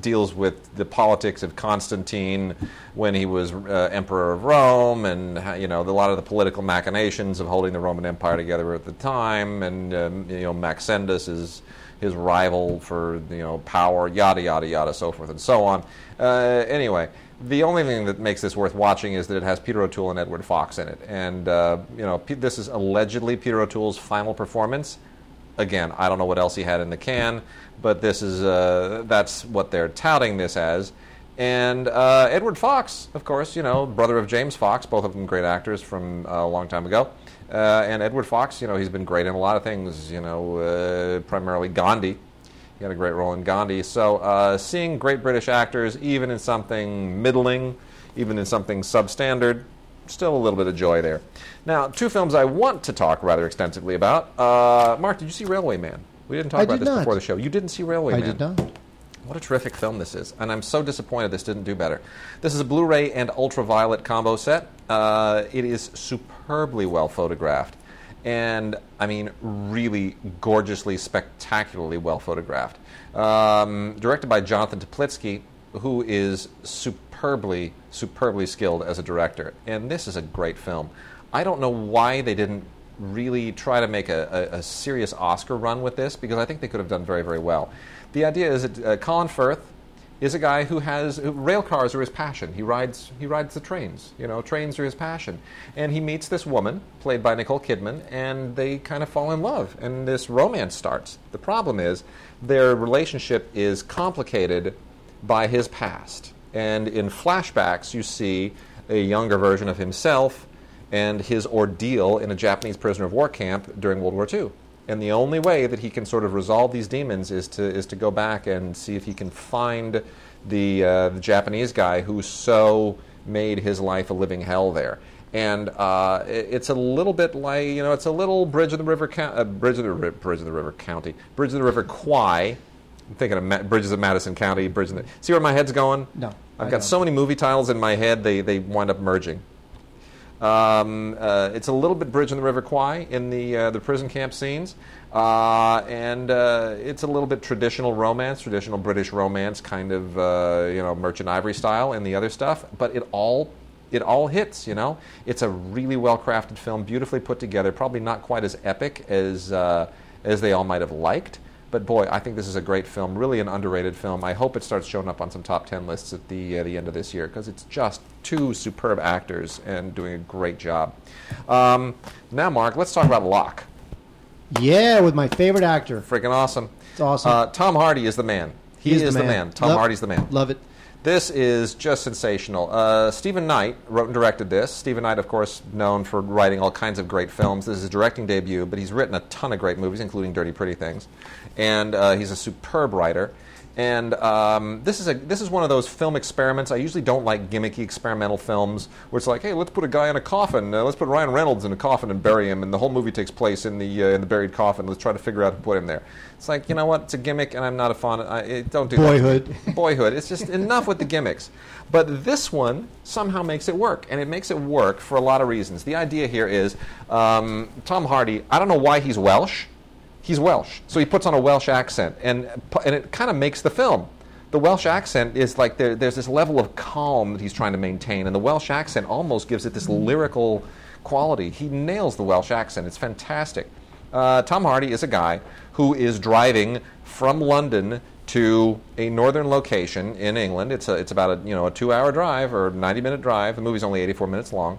deals with the politics of Constantine when he was uh, emperor of Rome and you know a lot of the political machinations of holding the Roman Empire together at the time and um, you know Maxentius is his rival for you know power yada yada yada so forth and so on. Uh, anyway the only thing that makes this worth watching is that it has Peter O'Toole and Edward Fox in it. And, uh, you know, this is allegedly Peter O'Toole's final performance. Again, I don't know what else he had in the can, but this is, uh, that's what they're touting this as. And uh, Edward Fox, of course, you know, brother of James Fox, both of them great actors from uh, a long time ago. Uh, and Edward Fox, you know, he's been great in a lot of things, you know, uh, primarily Gandhi he had a great role in Gandhi. So uh, seeing great British actors, even in something middling, even in something substandard, still a little bit of joy there. Now, two films I want to talk rather extensively about. Uh, Mark, did you see Railway Man? We didn't talk I about did this not. before the show. You didn't see Railway I Man. I did not. What a terrific film this is. And I'm so disappointed this didn't do better. This is a Blu ray and ultraviolet combo set. Uh, it is superbly well photographed and I mean, really gorgeously, spectacularly well photographed. Um, directed by Jonathan Teplitzky, who is superbly, superbly skilled as a director. And this is a great film. I don't know why they didn't really try to make a, a, a serious Oscar run with this, because I think they could have done very, very well. The idea is that uh, Colin Firth, is a guy who has rail cars are his passion. He rides he rides the trains. You know, trains are his passion. And he meets this woman played by Nicole Kidman, and they kind of fall in love, and this romance starts. The problem is their relationship is complicated by his past, and in flashbacks you see a younger version of himself and his ordeal in a Japanese prisoner of war camp during World War II. And the only way that he can sort of resolve these demons is to is to go back and see if he can find the uh, the Japanese guy who so made his life a living hell there. And uh, it, it's a little bit like you know it's a little Bridge of the River uh, Bridge of the Bridge of the River County Bridge of the River Kwai. I'm thinking of Ma- Bridges of Madison County. Bridge of the, see where my head's going? No, I've I got don't. so many movie titles in my head they they wind up merging. Um, uh, it's a little bit Bridge on the River Kwai in the uh, the prison camp scenes, uh, and uh, it's a little bit traditional romance, traditional British romance, kind of uh, you know Merchant Ivory style, and the other stuff. But it all it all hits. You know, it's a really well crafted film, beautifully put together. Probably not quite as epic as uh, as they all might have liked, But boy, I think this is a great film, really an underrated film. I hope it starts showing up on some top 10 lists at the, uh, the end of this year because it's just two superb actors and doing a great job. Um, now, Mark, let's talk about Locke. Yeah, with my favorite actor. Freaking awesome. It's awesome. Uh, Tom Hardy is the man. He, is, the man. Tom Love- Hardy's the man. Love it. This is just sensational. Uh, Stephen Knight wrote and directed this. Stephen Knight, of course, known for writing all kinds of great films. This is his directing debut, but he's written a ton of great movies, including Dirty Pretty Things. And uh, he's a superb writer. And um, this is a this is one of those film experiments. I usually don't like gimmicky experimental films where it's like, hey, let's put a guy in a coffin. Uh, let's put Ryan Reynolds in a coffin and bury him, and the whole movie takes place in the uh, in the buried coffin. Let's try to figure out who put him there. It's like, you know what? It's a gimmick, and I'm not a fan. I, it, don't do that. Boyhood. [laughs] Boyhood. It's just enough with the gimmicks. But this one somehow makes it work, and it makes it work for a lot of reasons. The idea here is um, Tom Hardy. I don't know why he's Welsh. He's Welsh, so he puts on a Welsh accent, and and it kind of makes the film. The Welsh accent is like there, there's this level of calm that he's trying to maintain, and the Welsh accent almost gives it this lyrical quality. He nails the Welsh accent. It's fantastic. Uh, Tom Hardy is a guy who is driving from London to a northern location in England. It's a, it's about a you know a two hour drive or 90 minute drive. The movie's only 84 minutes long,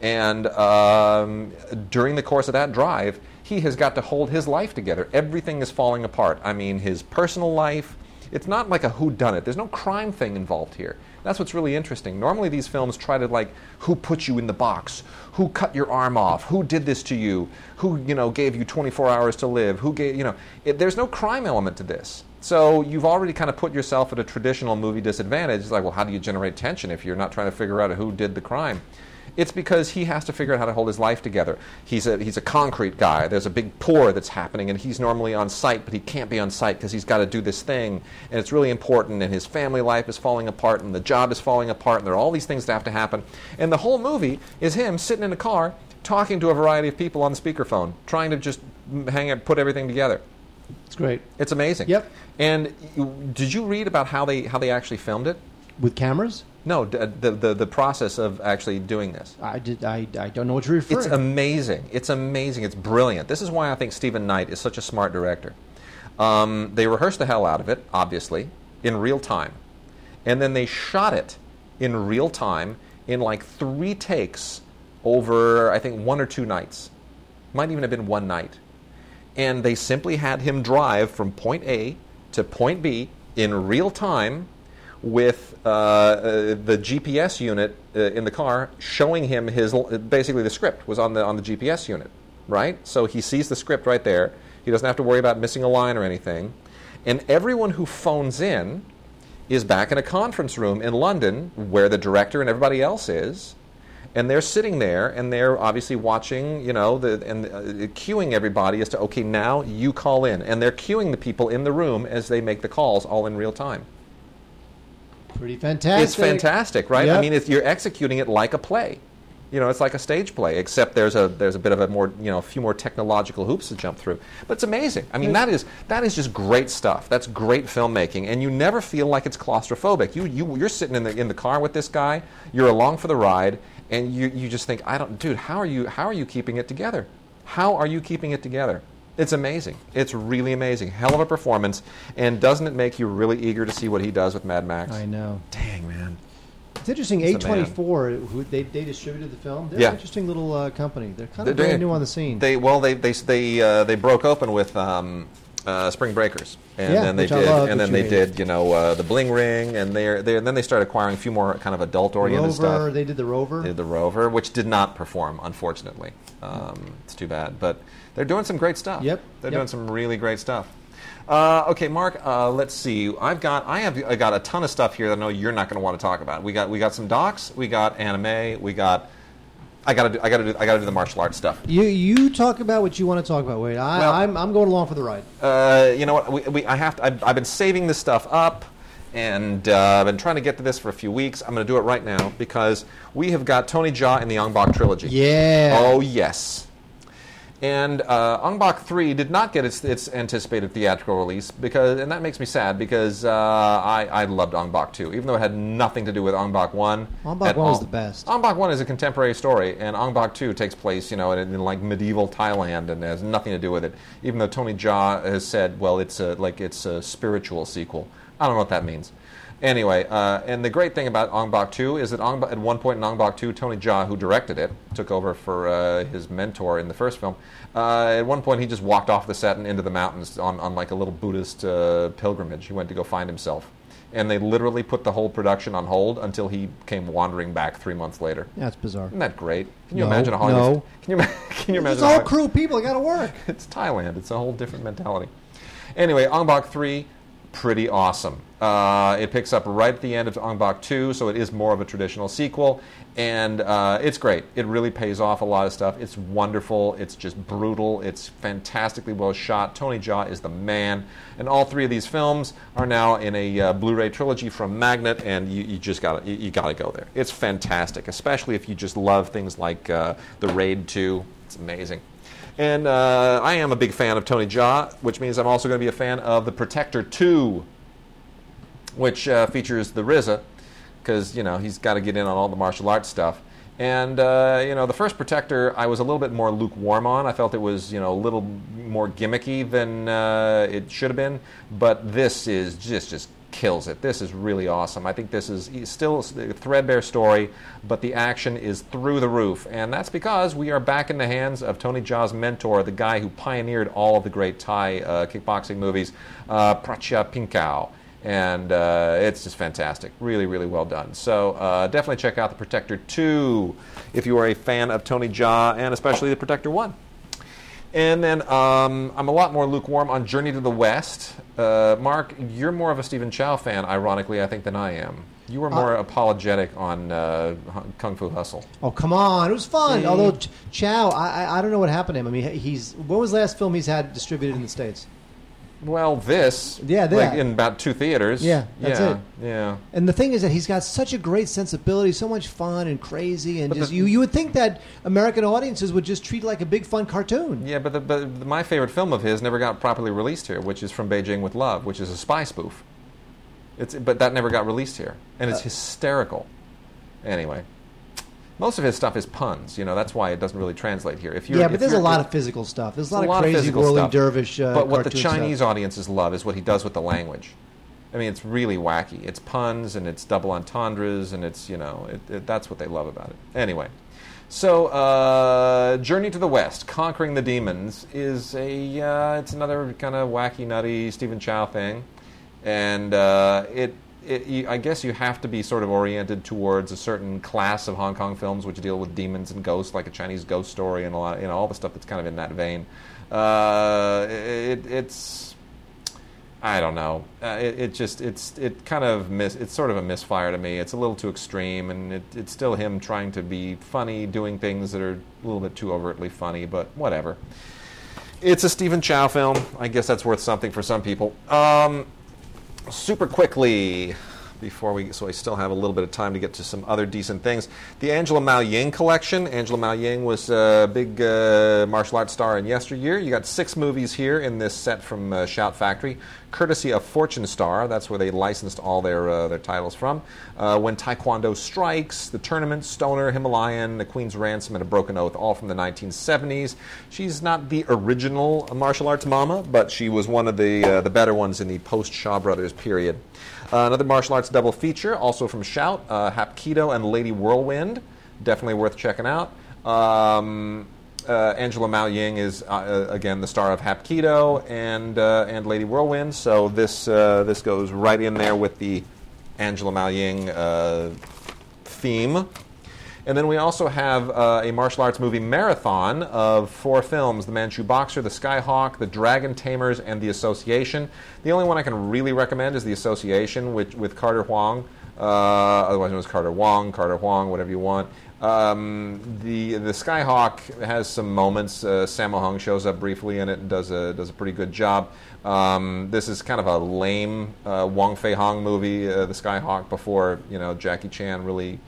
and um, during the course of that drive, he has got to hold his life together. Everything is falling apart. I mean, his personal life. It's not like a who done it. There's no crime thing involved here. That's what's really interesting. Normally these films try to like who put you in the box, who cut your arm off, who did this to you, who you know gave you 24 hours to live, who gave you know. It, there's no crime element to this. So you've already kind of put yourself at a traditional movie disadvantage. It's like, well, how do you generate tension if you're not trying to figure out who did the crime? It's because he has to figure out how to hold his life together. He's a, he's a concrete guy. There's a big pour that's happening, and he's normally on site, but he can't be on site because he's got to do this thing, and it's really important, and his family life is falling apart, and the job is falling apart, and there are all these things that have to happen. And the whole movie is him sitting in a car talking to a variety of people on the speakerphone, trying to just hang it, put everything together. It's great. It's amazing. Yep. And you- did you read about how they how they actually filmed it? With cameras? No, d- the the, the process of actually doing this. I did. I, I don't know what you're referring. It's amazing. It's amazing. It's brilliant. This is why I think Stephen Knight is such a smart director. Um, they rehearsed the hell out of it, obviously, in real time. And then they shot it in real time in like three takes over, I think, one or two nights. Might even have been one night. And they simply had him drive from point A to point B in real time with uh, uh, the GPS unit uh, in the car showing him his basically the script was on the on the GPS unit, right? So he sees the script right there. He doesn't have to worry about missing a line or anything. And everyone who phones in is back in a conference room in London where the director and everybody else is. And they're sitting there, and they're obviously watching, you know, the, and uh, cueing everybody as to, okay, now you call in. And they're cueing the people in the room as they make the calls, all in real time. Pretty fantastic. It's fantastic, right? I mean, it's, you're executing it like a play. You know, it's like a stage play, except there's a there's a bit of a more you know a few more technological hoops to jump through. But it's amazing. I mean, that is that is just great stuff. That's great filmmaking, and you never feel like it's claustrophobic. You you you're sitting in the in the car with this guy. You're along for the ride, and you you just think, I don't, dude, how are you how are you keeping it together? How are you keeping it together? It's amazing. It's really amazing. Hell of a performance, and doesn't it make you really eager to see what he does with Mad Max? I know. Dang man. It's interesting. The man. A24, who they, they distributed the film. They're Yeah. an interesting little uh, company. They're kind They're of brand doing- new on the scene. They well, they they they uh, they broke open with um, uh, Spring Breakers, and Yeah, then they did, and then they hated. did, you know, uh, the Bling Ring, and they they and then they started acquiring a few more kind of adult oriented Rover. stuff. They did the Rover. They did the Rover, which did not perform, unfortunately. Um, it's too bad, but they're doing some great stuff. Yep, they're yep. doing some really great stuff. Uh, okay, Mark. Uh, let's see. I've got I have I got a ton of stuff here that I know you're not going to want to talk about. We got we got some docs. We got anime. We got. I gotta do. I gotta do. I gotta do the martial arts stuff. You you talk about what you want to talk about, Wade. I, Well- I'm I'm going along for the ride. Uh, you know what? We, we, I have to, I've, I've been saving this stuff up, and uh, I've been trying to get to this for a few weeks. I'm going to do it right now because we have got Tony Jaa in the Ong Bak trilogy. Yeah. Oh yes. And uh, Ong Bak 3 did not get its, its anticipated theatrical release, because, and that makes me sad because uh, I, I loved Ong Bak 2, even though it had nothing to do with Ong Bak 1. Ong Bak at 1 was the best. Ong Bak 1 is a contemporary story, and Ong Bak 2 takes place, you know, in, in like medieval Thailand and has nothing to do with it. Even though Tony Jaa has said, well, it's a, like it's a spiritual sequel. I don't know what that means. Anyway, uh, and the great thing about Ong Bak 2 is that Ong at one point in Ong Bak 2, Tony Jaa, who directed it, took over for uh, his mentor in the first film. Uh, at one point, he just walked off the set and into the mountains on, on like a little Buddhist uh, pilgrimage. He went to go find himself. And they literally put the whole production on hold until he came wandering back three months later. That's bizarre. Isn't that great? Can you No, imagine a Hollywood? no. [laughs] Can you, [laughs] can you imagine It's a all crew people. Got to work. [laughs] it's Thailand. It's a whole different mentality. Anyway, Ong Bak 3, pretty awesome. Uh, it picks up right at the end of Ong Bak 2, so it is more of a traditional sequel. And uh, it's great. It really pays off a lot of stuff. It's wonderful. It's just brutal. It's fantastically well shot. Tony Jaa is the man. And all three of these films are now in a uh, Blu-ray trilogy from Magnet, and you, you just got you, you got to go there. It's fantastic, especially if you just love things like uh, The Raid 2. It's amazing. And uh, I am a big fan of Tony Jaa, which means I'm also going to be a fan of The Protector 2, which uh, features the RZA, because, you know, he's got to get in on all the martial arts stuff. And, uh, you know, the first Protector, I was a little bit more lukewarm on. I felt it was, you know, a little more gimmicky than uh, it should have been. But this is just, just kills it. This is really awesome. I think this is still a threadbare story, but the action is through the roof. And that's because we are back in the hands of Tony Jaa's mentor, the guy who pioneered all of the great Thai uh, kickboxing movies, uh, Prachya Pinkaew. And uh, it's just fantastic. Really, really well done. So uh, definitely check out The Protector 2 if you are a fan of Tony Jaa and especially The Protector 1. And then um, I'm a lot more lukewarm on Journey to the West. Uh, Mark, you're more of a Stephen Chow fan, ironically, I think, than I am. You were more apologetic on uh, Kung Fu Hustle. Oh come on, it was fun. Although Chow, I, I I don't know what happened to him. I mean, he's what was the last film he's had distributed in the states? Well, this, Yeah, like in about two theaters. Yeah, that's yeah, it. Yeah, And the thing is that he's got such a great sensibility, so much fun and crazy, and But just the- you you would think that American audiences would just treat it like a big fun cartoon. yeah. But, the, but the- my favorite film of his never got properly released here, which is From Beijing with Love, which is a spy spoof. It's but that never got released here, and Uh. it's hysterical. Anyway, most of his stuff is puns. You know, that's why it doesn't really translate here. If you're, Yeah, but there's a lot of physical stuff. There's a It's lot of crazy whirling stuff. dervish. Uh, but what the Chinese stuff. audiences love is what he does with the language. I mean, it's really wacky. It's puns and it's double entendres and it's you know it, it, that's what they love about it. Anyway, so uh, Journey to the West, Conquering the Demons is a uh, it's another kind of wacky, nutty Stephen Chow thing, and uh, it. It, you, I guess you have to be sort of oriented towards a certain class of Hong Kong films which deal with demons and ghosts, like a Chinese ghost story and a lot, you know, all the stuff that's kind of in that vein. Uh, it, it's I don't know. Uh, it, it just it's it kind of miss. It's sort of a misfire to me. It's a little too extreme, and it, it's still him trying to be funny, doing things that are a little bit too overtly funny. But whatever. It's a Stephen Chow film. I guess that's worth something for some people. Um, super quickly before we so I still have a little bit of time to get to some other decent things. The Angela Mao Ying collection. Angela Mao Ying was a big uh, martial arts star in yesteryear. You got six movies here in this set from uh, Shout Factory, courtesy of Fortune Star. That's where they licensed all their uh, their titles from. Uh, when Taekwondo Strikes, The Tournament, Stoner, Himalayan, The Queen's Ransom, and A Broken Oath, all from the 1970s. She's not the original martial arts mama, but she was one of the uh, the better ones in the post Shaw Brothers period. Uh, another martial arts double feature, also from Shout, uh, Hapkido and Lady Whirlwind. Definitely worth checking out. Um, uh, Angela Mao Ying is uh, uh, again the star of Hapkido and uh, and Lady Whirlwind, so this uh, this goes right in there with the Angela Mao Ying uh, theme. And then we also have a martial arts movie marathon of four films The Manchu Boxer, The Skyhawk, The Dragon Tamers, and The Association. The only one I can really recommend is The Association with, with Carter Huang. Uh, otherwise known as Carter Wong, Carter Huang, whatever you want. Um, the the Skyhawk has some moments. Uh, Sammo Hung shows up briefly in it and does a does a pretty good job. Um, this is kind of a lame uh, Wong Fei Hung movie, uh, The Skyhawk, before you know Jackie Chan really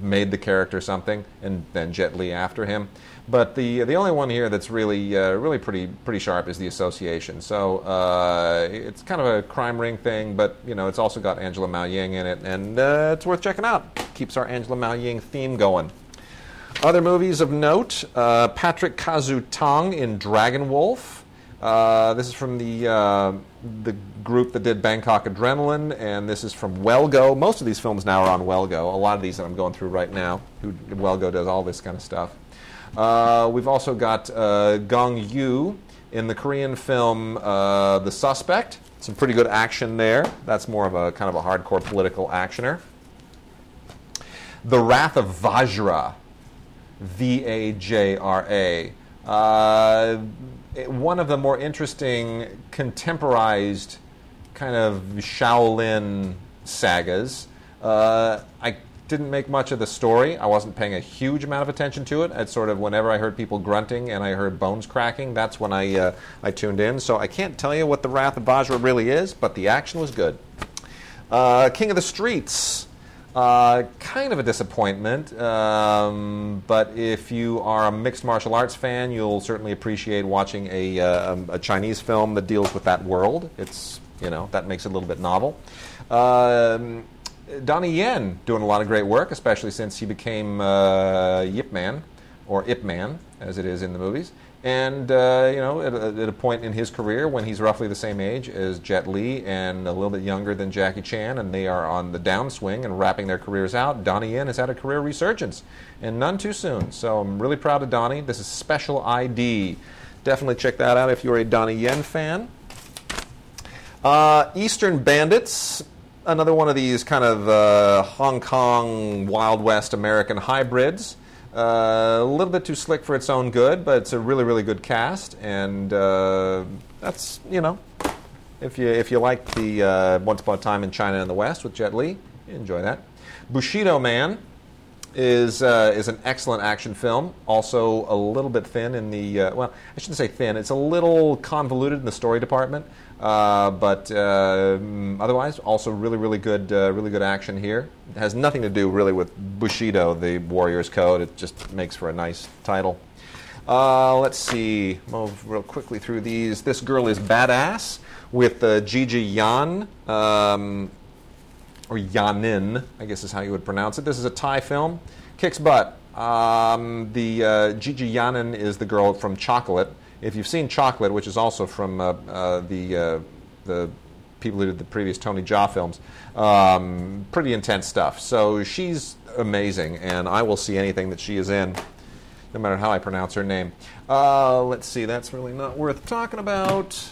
made the character something, and then Jet Li after him. But the the only one here that's really uh, really pretty pretty sharp is the Association. So uh, it's kind of a crime ring thing, but you know it's also got Angela Mao Ying in it, and uh, it's worth checking out. Keeps our Angela Mao Ying theme going. Other movies of note: uh, Patrick Kazu Tang in Dragon Wolf. Uh, this is from the uh, the group that did Bangkok Adrenaline, and this is from Wellgo. Most of these films now are on Wellgo. A lot of these that I'm going through right now, who Wellgo does all this kind of stuff. Uh, we've also got uh, Gong Yoo in the Korean film uh, The Suspect. Some pretty good action there. That's more of a kind of a hardcore political actioner. The Wrath of Vajra, V A J R A. Uh, one of the more interesting contemporized kind of Shaolin sagas. Uh, I didn't make much of the story. I wasn't paying a huge amount of attention to it. It's sort of whenever I heard people grunting and I heard bones cracking, that's when I uh, I tuned in. So I can't tell you what the Wrath of Vajra really is, but the action was good. Uh, King of the Streets. Uh, kind of a disappointment, um, but if you are a mixed martial arts fan, you'll certainly appreciate watching a, uh, a Chinese film that deals with that world. It's you know that makes it a little bit novel. Um, Donnie Yen doing a lot of great work, especially since he became uh, Yip Man, or Ip Man, as it is in the movies. And, uh, you know, at a, at a, point in his career when he's roughly the same age as Jet Li and a little bit younger than Jackie Chan, and they are on the downswing and wrapping their careers out, Donnie Yen has had a career resurgence, and none too soon. So I'm really proud of Donnie. This is Special ID. Definitely check that out if you're a Donnie Yen fan. Uh, Eastern Bandits, another one of these kind of uh, Hong Kong Wild West American hybrids. Uh, a little bit too slick for its own good, but it's a really, really good cast, and uh, that's you know, if you if you like the uh, Once Upon a Time in China and the West with Jet Li, enjoy that. Bushido Man is uh, is an excellent action film. Also a little bit thin in the uh, well, I shouldn't say thin. It's a little convoluted in the story department, uh, but uh, otherwise also really really good uh, really good action here. It has nothing to do really with Bushido, the Warrior's Code. It just makes for a nice title. Uh, let's see, move real quickly through these. This girl is badass with Gigi Yan. Um, or Yanin, I guess is how you would pronounce it. This is a Thai film. Kicks butt. Um, the uh, Gigi Yanin is the girl from Chocolate. If you've seen Chocolate, which is also from uh, uh, the uh, the people who did the previous Tony Jaa films, um, pretty intense stuff. So she's amazing, and I will see anything that she is in, no matter how I pronounce her name. Uh, let's see, that's really not worth talking about.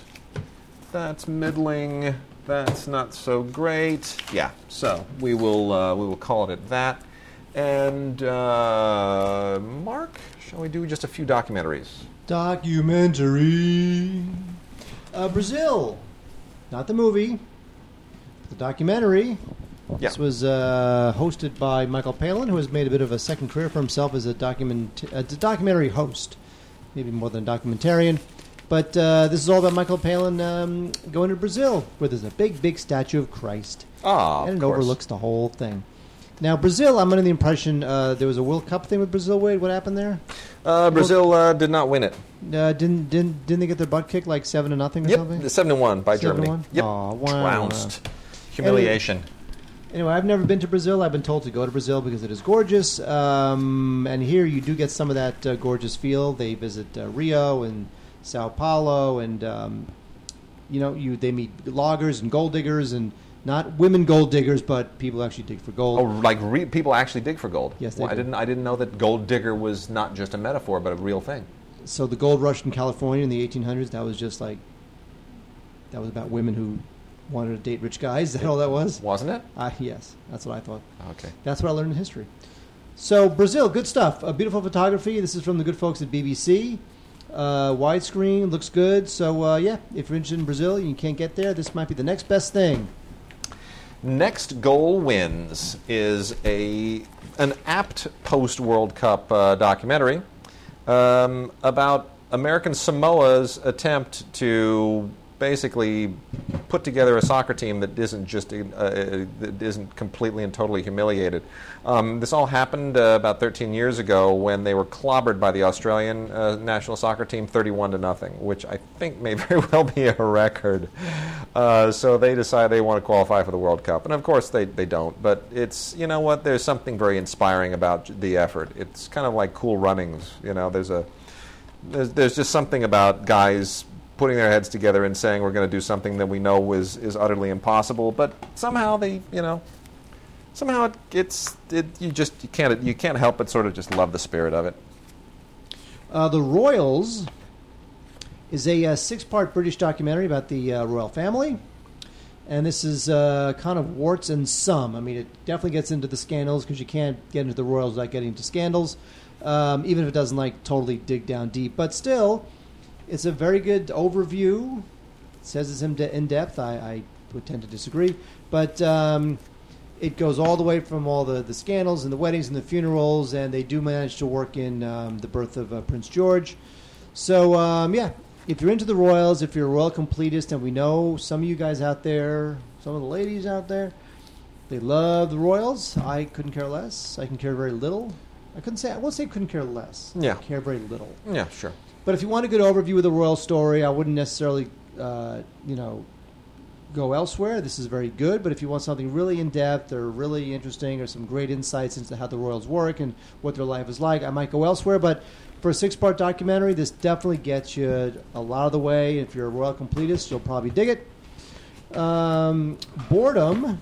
That's middling that's not so great. Yeah, so we will uh, we will call it at that. And uh, Mark, shall we do just a few documentaries? Documentary. Uh, Brazil, not the movie, the documentary. Yeah. This was uh, hosted by Michael Palin, who has made a bit of a second career for himself as a document a documentary host, maybe more than a documentarian. But uh, this is all about Michael Palin um, going to Brazil, where there's a big, big statue of Christ. Ah, and it course. overlooks the whole thing. Now, Brazil, I'm under the impression uh, there was a World Cup thing with Brazil. Wade, what happened there? Uh, Brazil uh, did not win it. Uh, didn't didn't didn't they get their butt kicked like seven to nothing or yep, something? seven to one by Seven to Germany. one? Yep, Aw, wow. trounced. Humiliation. Anyway, I've never been to Brazil. I've been told to go to Brazil because it is gorgeous. Um, and here you do get some of that uh, gorgeous feel. They visit uh, Rio and Sao Paulo, and um, you know, you they meet loggers and gold diggers, and not women gold diggers, but people actually dig for gold. Oh, like re- people actually dig for gold. Yes, they Well, I didn't. I didn't know that gold digger was not just a metaphor, but a real thing. So the gold rush in California in the 1800s, that was just like that was about women who wanted to date rich guys. Is that all that was? Wasn't it? Uh, yes, that's what I thought. Okay. That's what I learned in history. So Brazil, good stuff. Uh, beautiful photography. This is from the good folks at BBC. Uh, widescreen looks good. So uh, yeah, if you're interested in Brazil, and you can't get there. This might be the next best thing. Next goal wins is a an apt post World Cup uh, documentary um, about American Samoa's attempt to basically put together a soccer team that isn't just uh, uh, that isn't completely and totally humiliated. Um, this all happened uh, about 13 years ago when they were clobbered by the Australian uh, national soccer team 31 to nothing, which I think may [laughs] very well be a record. Uh, so they decide they want to qualify for the World Cup, and of course they, they don't. But it's you know what? There's something very inspiring about the effort. It's kind of like Cool Runnings. You know, there's a there's, there's just something about guys putting their heads together and saying we're going to do something that we know is, is utterly impossible, but somehow they, you know, somehow it, it's it, you just you can't you can't help but sort of just love the spirit of it. Uh, the Royals is a uh, six-part British documentary about the uh, royal family, and this is uh, kind of warts and some. I mean, it definitely gets into the scandals because you can't get into the Royals without getting into scandals, um, even if it doesn't like totally dig down deep. But still, it's a very good overview. It says it's in, de- in depth. I, I, would tend to disagree, but um, it goes all the way from all the, the scandals and the weddings and the funerals, and they do manage to work in um, the birth of uh, Prince George. So um, yeah, if you're into the royals, if you're a royal completist, and we know some of you guys out there, some of the ladies out there, they love the royals. I couldn't care less. I can care very little. I couldn't say I won't say couldn't care less. Yeah. I care very little. Yeah, sure. But if you want a good overview of the royal story, I wouldn't necessarily, uh, you know, go elsewhere. This is very good. But if you want something really in depth or really interesting or some great insights into how the royals work and what their life is like, I might go elsewhere. But for a six-part documentary, this definitely gets you a lot of the way. If you're a royal completist, you'll probably dig it. Um, Boredom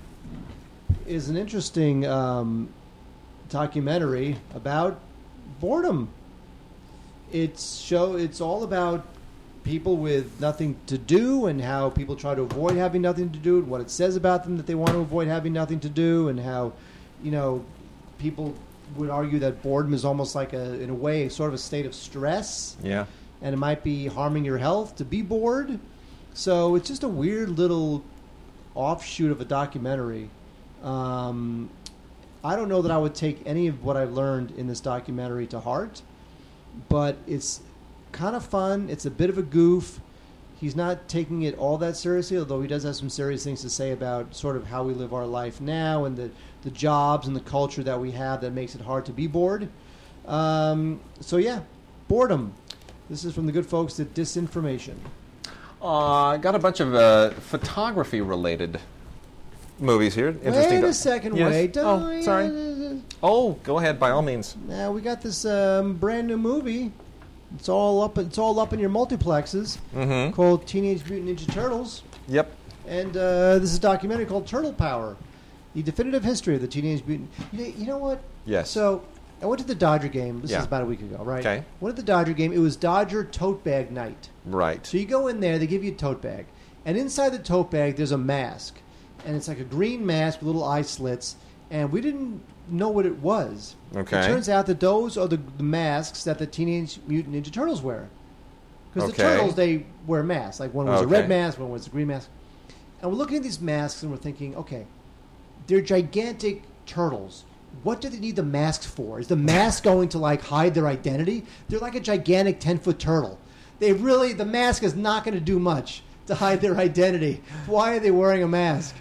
is an interesting um, documentary about boredom it's show it's all about people with nothing to do and how people try to avoid having nothing to do and what it says about them that they want to avoid having nothing to do and how you know people would argue that boredom is almost like a in a way sort of a state of stress. Yeah. and it might be harming your health to be bored. So it's just a weird little offshoot of a documentary. Um, i don't know that i would take any of what i learned in this documentary to heart but it's kind of fun. It's a bit of a goof. He's not taking it all that seriously, although he does have some serious things to say about sort of how we live our life now and the, the jobs and the culture that we have that makes it hard to be bored. Um, so, yeah, boredom. This is from the good folks at Disinformation. Uh, I got a bunch of uh, photography related movies here. Interesting. Wait a second, Yes? wait. Oh, sorry. Oh, go ahead, by all means. Now we got this um, brand new movie. It's all up. It's all up in your multiplexes. Mm-hmm. Called Teenage Mutant Ninja Turtles. Yep. And uh, this is a documentary called Turtle Power, the definitive history of the Teenage Mutant. You know, you know what? Yes. So I went to the Dodger game. This Yeah. is about a week ago, right? Okay. Went to the Dodger game. It was Dodger tote bag night. Right. So you go in there, they give you a tote bag, and inside the tote bag there's a mask, and it's like a green mask with little eye slits, and we didn't know what it was. Okay. It turns out that those are the, the masks that the Teenage Mutant Ninja Turtles wear. Because the Okay. turtles they wear masks. Like one was a Okay. red mask, one was a green mask. And we're looking at these masks and we're thinking, okay, they're gigantic turtles. What do they need the masks for? Is the mask [laughs] going to like hide their identity? They're like a gigantic ten foot turtle. They really the mask is not going to do much to hide their identity. Why are they wearing a mask?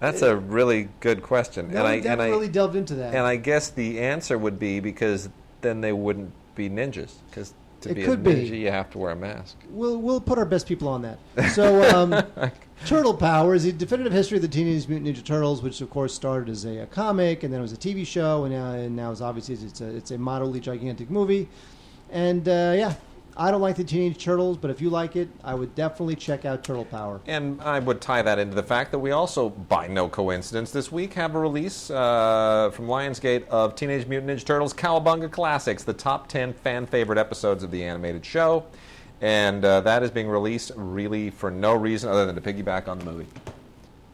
That's a really good question, No and I and I really delved into that. and I guess the answer would be because then they wouldn't be ninjas. Because to It be could a be. ninja, you have to wear a mask. We'll we'll put our best people on that. So, um, [laughs] Turtle Power is the definitive history of the Teenage Mutant Ninja Turtles, which of course started as a, a comic, and then it was a TV show, and now and now is obviously it's a it's a moderately gigantic movie. And uh, yeah, I don't like the Teenage Turtles, but if you like it, I would definitely check out Turtle Power. And I would tie that into the fact that we also, by no coincidence, this week have a release uh, from Lionsgate of Teenage Mutant Ninja Turtles Cowabunga Classics, the top 10 fan favorite episodes of the animated show. And uh, that is being released really for no reason other than to piggyback on the movie.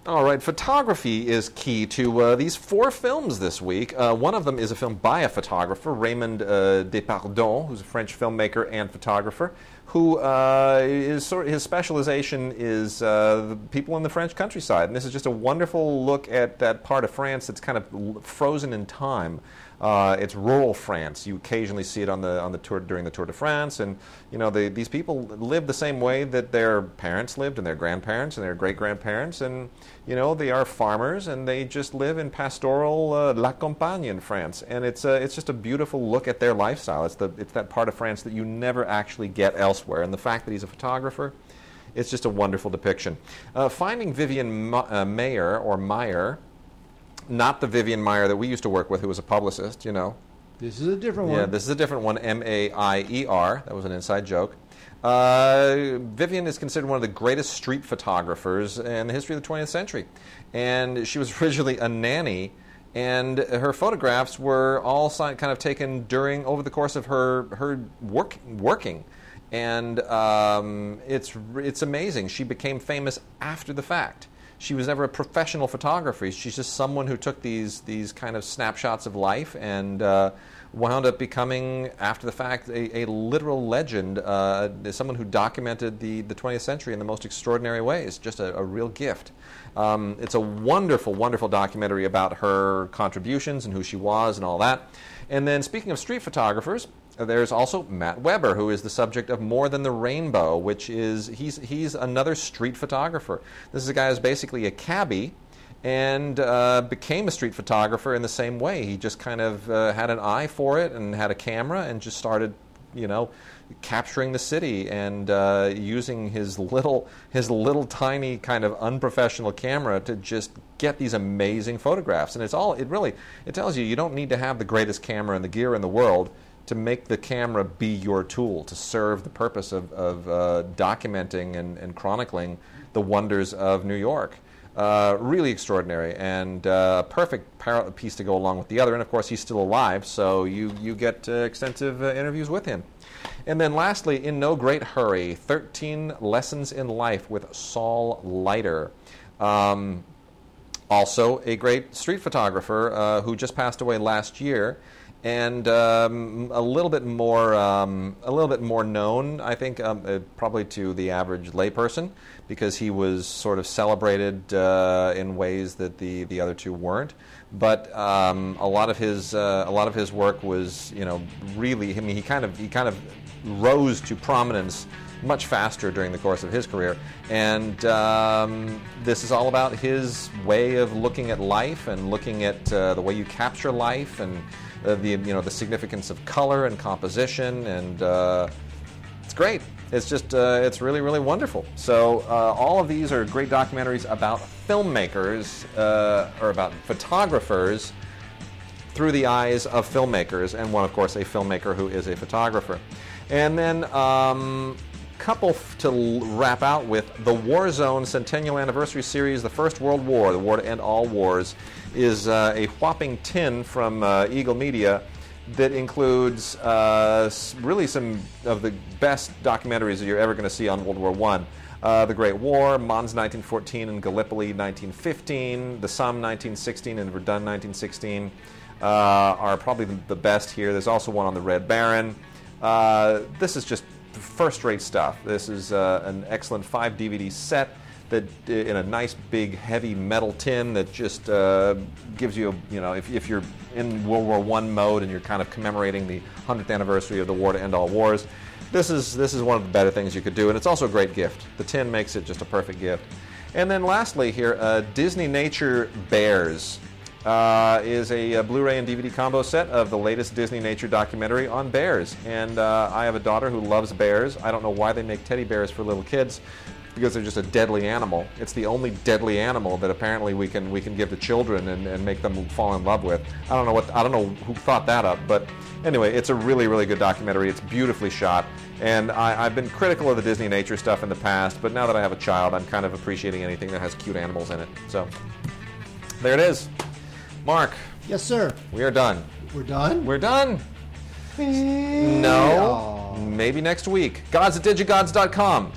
All right, photography is key to uh, these four films this week. Uh, one of them is a film by a photographer, Raymond uh, Depardon, who's a French filmmaker and photographer. who uh, is sort his specialization is uh, the people in the French countryside, and this is just a wonderful look at that part of France that's kind of frozen in time. Uh, it's rural France. You occasionally see it on the on the tour during the Tour de France, and you know these people live the same way that their parents lived, and their grandparents, and their great grandparents, and you know they are farmers, and they just live in pastoral uh, la campagne in France, and it's a, it's just a beautiful look at their lifestyle. It's the it's that part of France that you never actually get elsewhere, and the fact that he's a photographer. It's just a wonderful depiction. Uh, finding Vivian Ma- uh, Mayer or Meyer, not the Vivian Meyer that we used to work with, who was a publicist, you know. This is a different one. Yeah, this is a different one, M A I E R. That was an inside joke. Uh, Vivian is considered one of the greatest street photographers in the history of the 20th century. And she was [laughs] originally a nanny, and her photographs were all kind of taken during, over the course of her, her work, working. And um, it's, it's amazing. She became famous after the fact she was never a professional photographer. She's just someone who took these these kind of snapshots of life and uh, wound up becoming, after the fact, a, a literal legend. Uh, someone who documented the, the 20th century in the most extraordinary ways. Just a, a real gift. Um, it's a wonderful, wonderful documentary about her contributions and who she was and all that. And then, speaking of street photographers, there's also Matt Weber, who is the subject of More Than the Rainbow, which is he's he's another street photographer. This is a guy who's basically a cabbie and uh, became a street photographer in the same way. He just kind of uh, had an eye for it and had a camera and just started, you know, capturing the city and uh, using his little his little tiny kind of unprofessional camera to just get these amazing photographs. And it's all it really it tells you you don't need to have the greatest camera and the gear in the world to make the camera be your tool to serve the purpose of, of uh, documenting and, and, chronicling the wonders of New York. Uh, really extraordinary and uh, perfect par- piece to go along with the other. And of course, he's still alive, so you, you get uh, extensive uh, interviews with him. And then lastly, In No Great Hurry 13 Lessons in Life with Saul Leiter. Um, also, a great street photographer uh, who just passed away last year and um, a little bit more um, a little bit more known, I think, um, uh, probably to the average layperson, because he was sort of celebrated uh, in ways that the, the other two weren't. But um, a lot of his uh, a lot of his work was, you know, really. I mean, he kind of he kind of rose to prominence much faster during the course of his career. And um, this is all about his way of looking at life and looking at uh, the way you capture life and uh, the you know the significance of color and composition, and uh, it's great. It's just uh, it's really really wonderful. So uh, all of these are great documentaries about filmmakers uh, or about photographers through the eyes of filmmakers, and one of course a filmmaker who is a photographer. And then um, couple to wrap out with the War Zone Centennial Anniversary Series, the First World War, the war to end all wars, is uh, a whopping 10 from uh, Eagle Media that includes uh, really some of the best documentaries that you're ever going to see on World War I. Uh, the Great War, Mons 1914 and Gallipoli 1915, the Somme 1916 and Verdun 1916 uh, are probably the, the, best here. There's also one on the Red Baron. Uh, this is just first-rate stuff. This is an excellent five DVD set that uh, in a nice big heavy metal tin that just uh, gives you, a, you know, if, if you're in World War One mode and you're kind of commemorating the 100th anniversary of the war to end all wars, this is this is one of the better things you could do, and it's also a great gift. The tin makes it just a perfect gift. And then lastly here, uh, Disney Nature Bears. Uh, is a, a, Blu-ray and DVD combo set of the latest Disney nature documentary on bears. And uh, I have a daughter who loves bears. I don't know why they make teddy bears for little kids, because they're just a deadly animal. It's the only deadly animal that apparently we can we can give to children and, and make them fall in love with. I don't know what I don't know who thought that up, but anyway, it's a really really good documentary. It's beautifully shot, and I, have been critical of the Disney nature stuff in the past, but now that I have a child, I'm kind of appreciating anything that has cute animals in it. So there it is, Mark. Yes, sir. We are done. We're done. We're done. No. Maybe next week. Gods at digigods.com.